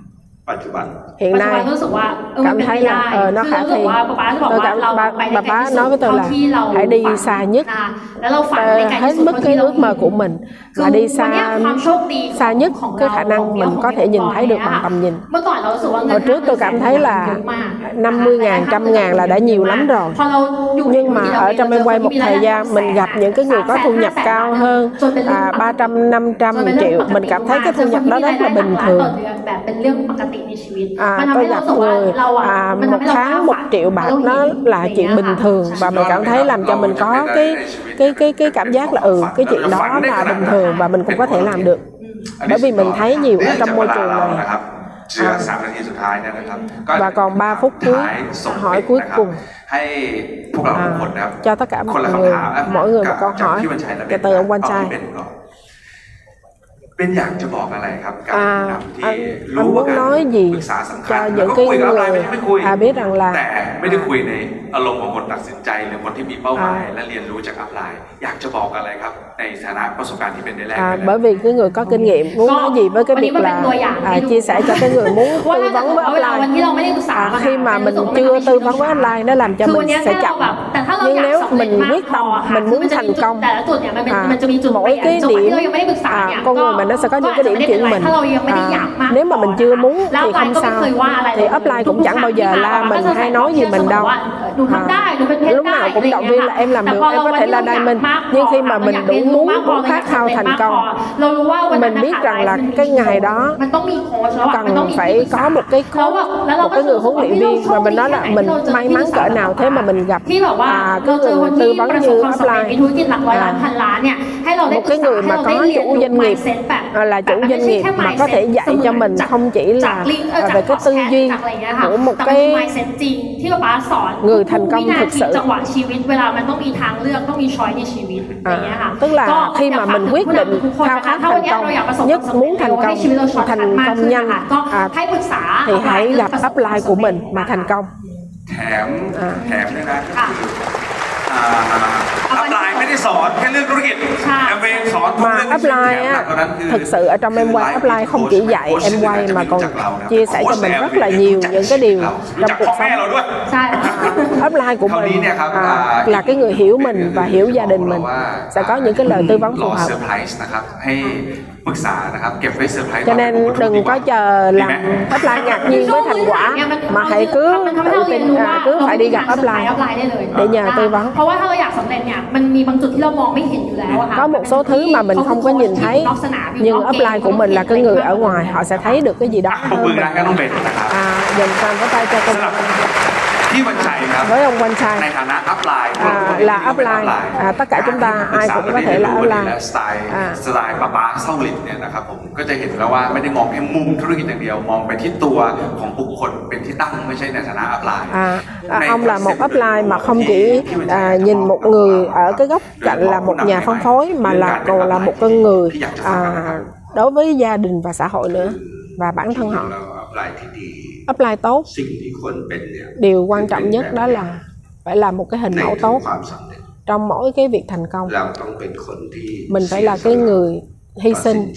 ปัจจุบัน hiện ปัจจุบัน nay ก็รู้สึกว่าเออมัน cảm เป็น thấy ไม่ได้ là ờ, nó คือ khả รู้สึก thi ว่าป๊าป๊าจะบอก tôi ว่า cảm เรา bà, ไปได้ bà ไกล bá ที่สุด nói với tôi เท่า là ที่เรา hãy đi ฝัน xa nhất นะแล้วเราฝันได้ไกล Ờ, ที่ hết สุด mức เท่า cái ที่เรา ước mơ của mình คือ và đi วันเนี้ย xa ความโชคดีของ xa nhất ของ cái เรา khả năng ของ mình ของ có thể nhìn ของ thấy được เนี่ย bằng tầm nhìn เมื่อก่อนเรารู้สึกว่าเงิ hồi น trước tôi cảm thấy เย là อะมาก 50 ngàn, trăm ngàn là đã nhiều lắm rồi พอเราอยู่ nhưng mà ở trong em quay một thời gian mình gặp những cái người có thu nhập cao hơn à, 300, 500 triệu mình cảm thấy cái thu nhập đó rất là bình thường แบบเป็นเรื่องปกติในชีวิต à, มันทำ tôi ให้เรา gặp รู้สึกว่า người เราอ่ะ à, มันทำ một ให้เรา tháng một triệu bạc nó là chuyện bình thường và mình cảm thấy làm cho mình có cái cái cái cái cảm giác là ừ cái chuyện đó là bình thường và mình cũng có thể làm được อันนี้ bởi vì mình thấy nhiều ở เนื่อง trong จาก môi เวลา trường เรา này นะครับเชื่อสามนาทีสุดท้ายเนี่ยนะครับก็ và còn 3 phút cuối ท้ายส่ง hỏi เด็ก cuối นะครับ cùng ให้พวกเราทุกคนนะครับ à, cho tất cả คน mọi ละ người คำถามอ่ะ mỗi người một câu จาก hỏi พี่บัญชัยและเบ kể น từ ông quan เอา trai ที่ เป็นก่อนเป็นอยากจะบอกอะไรครับกับ à, ที่ anh, รู้ anh ว่า muốn การ nói gì ปรึกษาสำคัญ cho แล้ว những ก็ cái คุยกับอะไรไม่ người ใช่ไม่คุย à, biết rằng là แต่ไม่ได้คุยในอารมณ์ของคนตัดสินใจหรือคนที่มีเป้าหมาย À. และเรียนรู้จากอัพไลน์ อยากจะบอกอะไรครับ ในฐานะประสบการณ์ที่เป็นได้แรก À, ไปแล้ว bởi vì cái người có kinh nghiệm muốn Có. nói gì với cáiวันนี้ việc มันเป็น là ตัวอย่าง à, ให้ดู chia sẻ cho cái người muốn ว่า tư ถ้าเกิด vấn với ว่าเวลาวัน offline ที่เราไม่ได้ปรึกษา à, khi mà mình chưa tư vấn với offline nó làm cho คือวั mình นเนี้ย sẽ แค่เรา chậm แบบแต่ถ้าเรา nhưng อยาก nếu สำเร็จ mình มาก quyết พอ tâm ค่ะ mình คือ muốn มันจะมี thành จุด công แต่ละจุดเนี่ยมันเป็น à, มันจะมีจุด mỗi เปลี่ยน cái จังหวะที่ điểm เรายังไม่ได้ปรึกษา à, เนี่ย con người mình nó sẽ có những cái điểm chỉ mình. À, nếu mà mình chưa muốn thì không sao. Thì offline cũng chẳng bao giờ la mình hay nói gì mình đâu. À, lúc nào cũng động viên là em làm được em có thể là diamond. Nhưng khi mà mình đủ muốn muốn khát khao thành công mình biết rằng là cái ngày đó cần phải có một cái một cái người huấn luyện viên mà mình nói là mình may mắn cỡ nào thế mà mình gặp à, cái người tư vấn như offline à, một cái người mà có chủ doanh nghiệp là chủ doanh nghiệp mà có thể dạy cho mình không chỉ là à, về cái tư duy của một แต่มันคือ cái mindset จริงที่ป๊าป๊าสอน người thành công ทุกๆวินา thực ที sự จังหวะชีวิตเวลามันต้องมีทางเลือกต้องมีช้อยในชีวิตอย่างเงี้ยค่ะ tức là ก็ khi mà อยากฝาก mình ถึง quyết ผู้นำ định ทุกคน khao นะคะ khát ถ้าวัน thành เนี้ยเราอยากประสบ công ความ nhất สำเร็จ muốn thành ให้ công ชีวิตเราช็อตคัท thành มาก công ขึ้น nhanh นะคะก็ à, ให้ปรึกษา thì hãy gặp upline của mình mà thành công แถม อ่า แถมด้วยนะก็คือ อ่าอัพไลน์ไม่ได้สอนแค่เรื่องธุรกิจ ใช่ แอมเวย์สอนทุก mà เรื่องที่ upline แถมหนั á กกว่านั้นคือ thực sự ở trong em quay upline không chỉ dạy em quay mà còn chia sẻ cho mình rất là nhiều những cái điều รู้ trong จัก cuộc พ่อแม่ sống เราด้วย ใช่ upline của mình. À, à, là cái người hiểu mình và hiểu gia đình mình. sẽ có những cái lời tư vấn phù hợp. cho nên đừng có chờ làm upline ngạc nhiên với thành quả mà hãy cứ tự tin à, cứ phải đi gặp upline để nhờ tư vấn. Có một số thứ mà mình không có nhìn thấy nhưng upline của mình là cái người ở ngoài họ sẽ thấy được cái gì đó hơn mình. à, dành tay cho công พี่บัญชัยครับ với ông Quanh ใน Trai ฐานะอัพไลน์ À, là upline. À, tất cả chúng ta ai cũng có thể là upline. และสไตล์ À. สไตล์ป้าป้าเศร้าหลินเนี่ยนะครับผมก็จะเห็นแล้วว่าไม่ได้มองแค่มุมธุรกิจอย่างเดียว มองไปที่ตัวของบุคคลเป็นที่ตั้งไม่ใช่ในฐานะอัพไลน์ À, à, ông là một upline mà không chỉ à, nhìn một người ở cái góc cạnh là một nhà phân phối mà là còn là một con người à, đối với gia đình và xã hội nữa và bản thân họ เราอัพไลน์ที่ดี apply tốt. Điều quan trọng nhất đó là phải làm một cái hình mẫu tốt. trong mỗi cái việc thành công. Mình phải là cái người hy sinh.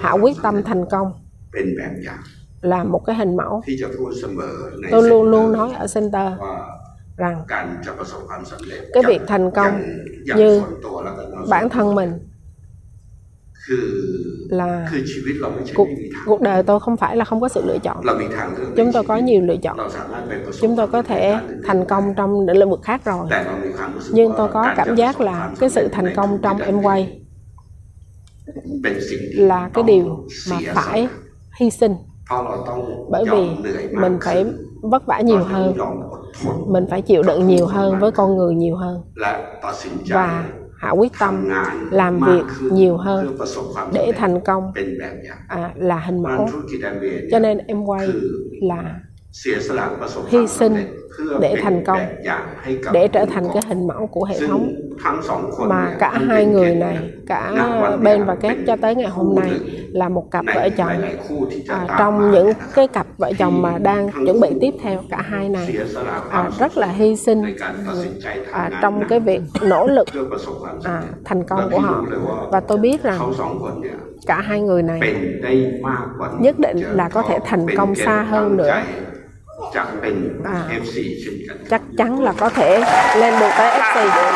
hạ quyết tâm thành công. Là một cái hình mẫu. Tôi luôn luôn nói ở center rằng cái việc thành công như bản thân mình là cuộc, đời tôi không phải là không có sự lựa chọn. Chúng tôi có nhiều lựa chọn. Chúng tôi có thể thành công trong lĩnh vực khác rồi. Nhưng tôi có cảm giác là cái sự thành công trong em quay là cái điều mà phải hy sinh. Bởi vì mình phải vất vả nhiều hơn. mình phải chịu đựng nhiều hơn với con người nhiều hơn. và hảo quyết tâm làm việc nhiều hơn để thành công. À, là hình mẫu. Cho nên em quay là hy sinh để thành công để trở thành cái hình mẫu của hệ thống mà cả hai người này cả bên và Kép cho tới ngày hôm nay là một cặp vợ chồng. à, trong những cái cặp vợ chồng mà đang chuẩn bị tiếp theo cả hai này à, rất là hy sinh. À, trong cái việc nỗ lực à, thành công của họ. và tôi biết rằng cả hai người này nhất định là có thể thành công xa hơn nữa. จะเป็นอ่า FC เช่นกัน chắc chắn là có thể lên được tới FC được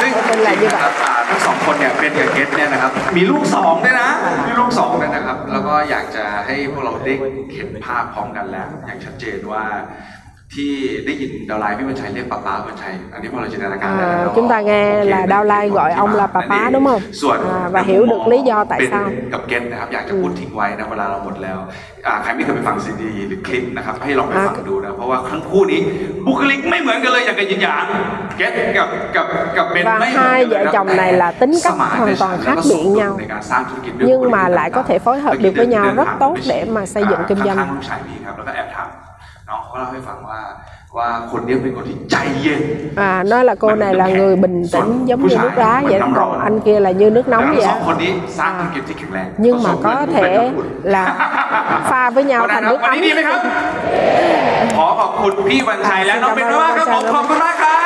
ซึ่งก็เป็นอะไรจริ như งๆ vậy นะครับอ่าทั้งสองคนเนี่ยเป็นกับเกตเนี่ยนะครับ มีลูกสองด้วยนะมีลูกสองด้วยนะครับ แล้วก็อยากจะให้พวกเราได้เห็นภาพพร้อมกันแล้ว อย่างชัดเจนว่า ที่ได้ยินดาวไลน์พี่วันชัยเรียกป้าป้าวันชัยอันนี้พวกเราจินตนาการได้ À, แล้ว chúng ta nghe là Đao Lai gọi ông là bà Pá, đúng không? ส่วน À, và hiểu được lý do tại เป็น sao กับเกตนะครับ อยากจะพูดทิ้งไว้นะเวลาเราหมดแล้วอ่าใครไม่เคยไปฟังซีดีหรือคลิปนะครับ ให้ลองไปฟังดูนะ เพราะว่าทั้งคู่นี้บุคลิกไม่เหมือนกันเลยอย่างกับยินหยางเกตกับกับกับเบน Và ไม่เหมือน hai กันเลย vợ นะ chồng này là tính cách สมาน hoàn ใน toàn ฉัน khác และก็ biệt สมดุล nhau ในการสร้างธุรกิจด้วย nhưng บุคลิก mà lại có thể phối hợp được với nhau rất tốt để mà xây dựng kinh doanh เขาเล่าให้ฟังว่าว่าคนเนี้ยเป็นคนที่ใจเย็น À, nói là cô này là người bình tĩnh giống như nước đá vậy đó, còn anh kia là như nước แล้ว nóng ทั้ง vậy สอง á. คนนี้สร้างธุรกิจที่แข็งแรง nhưng mà có thể là pha với nhau วันนั้น thành ครับ nước วัน ấm นี้ดีไหมครับ ขอขอบคุณพี่วันชัยและน้องเบนมากครับผมขอบคุณมากครับ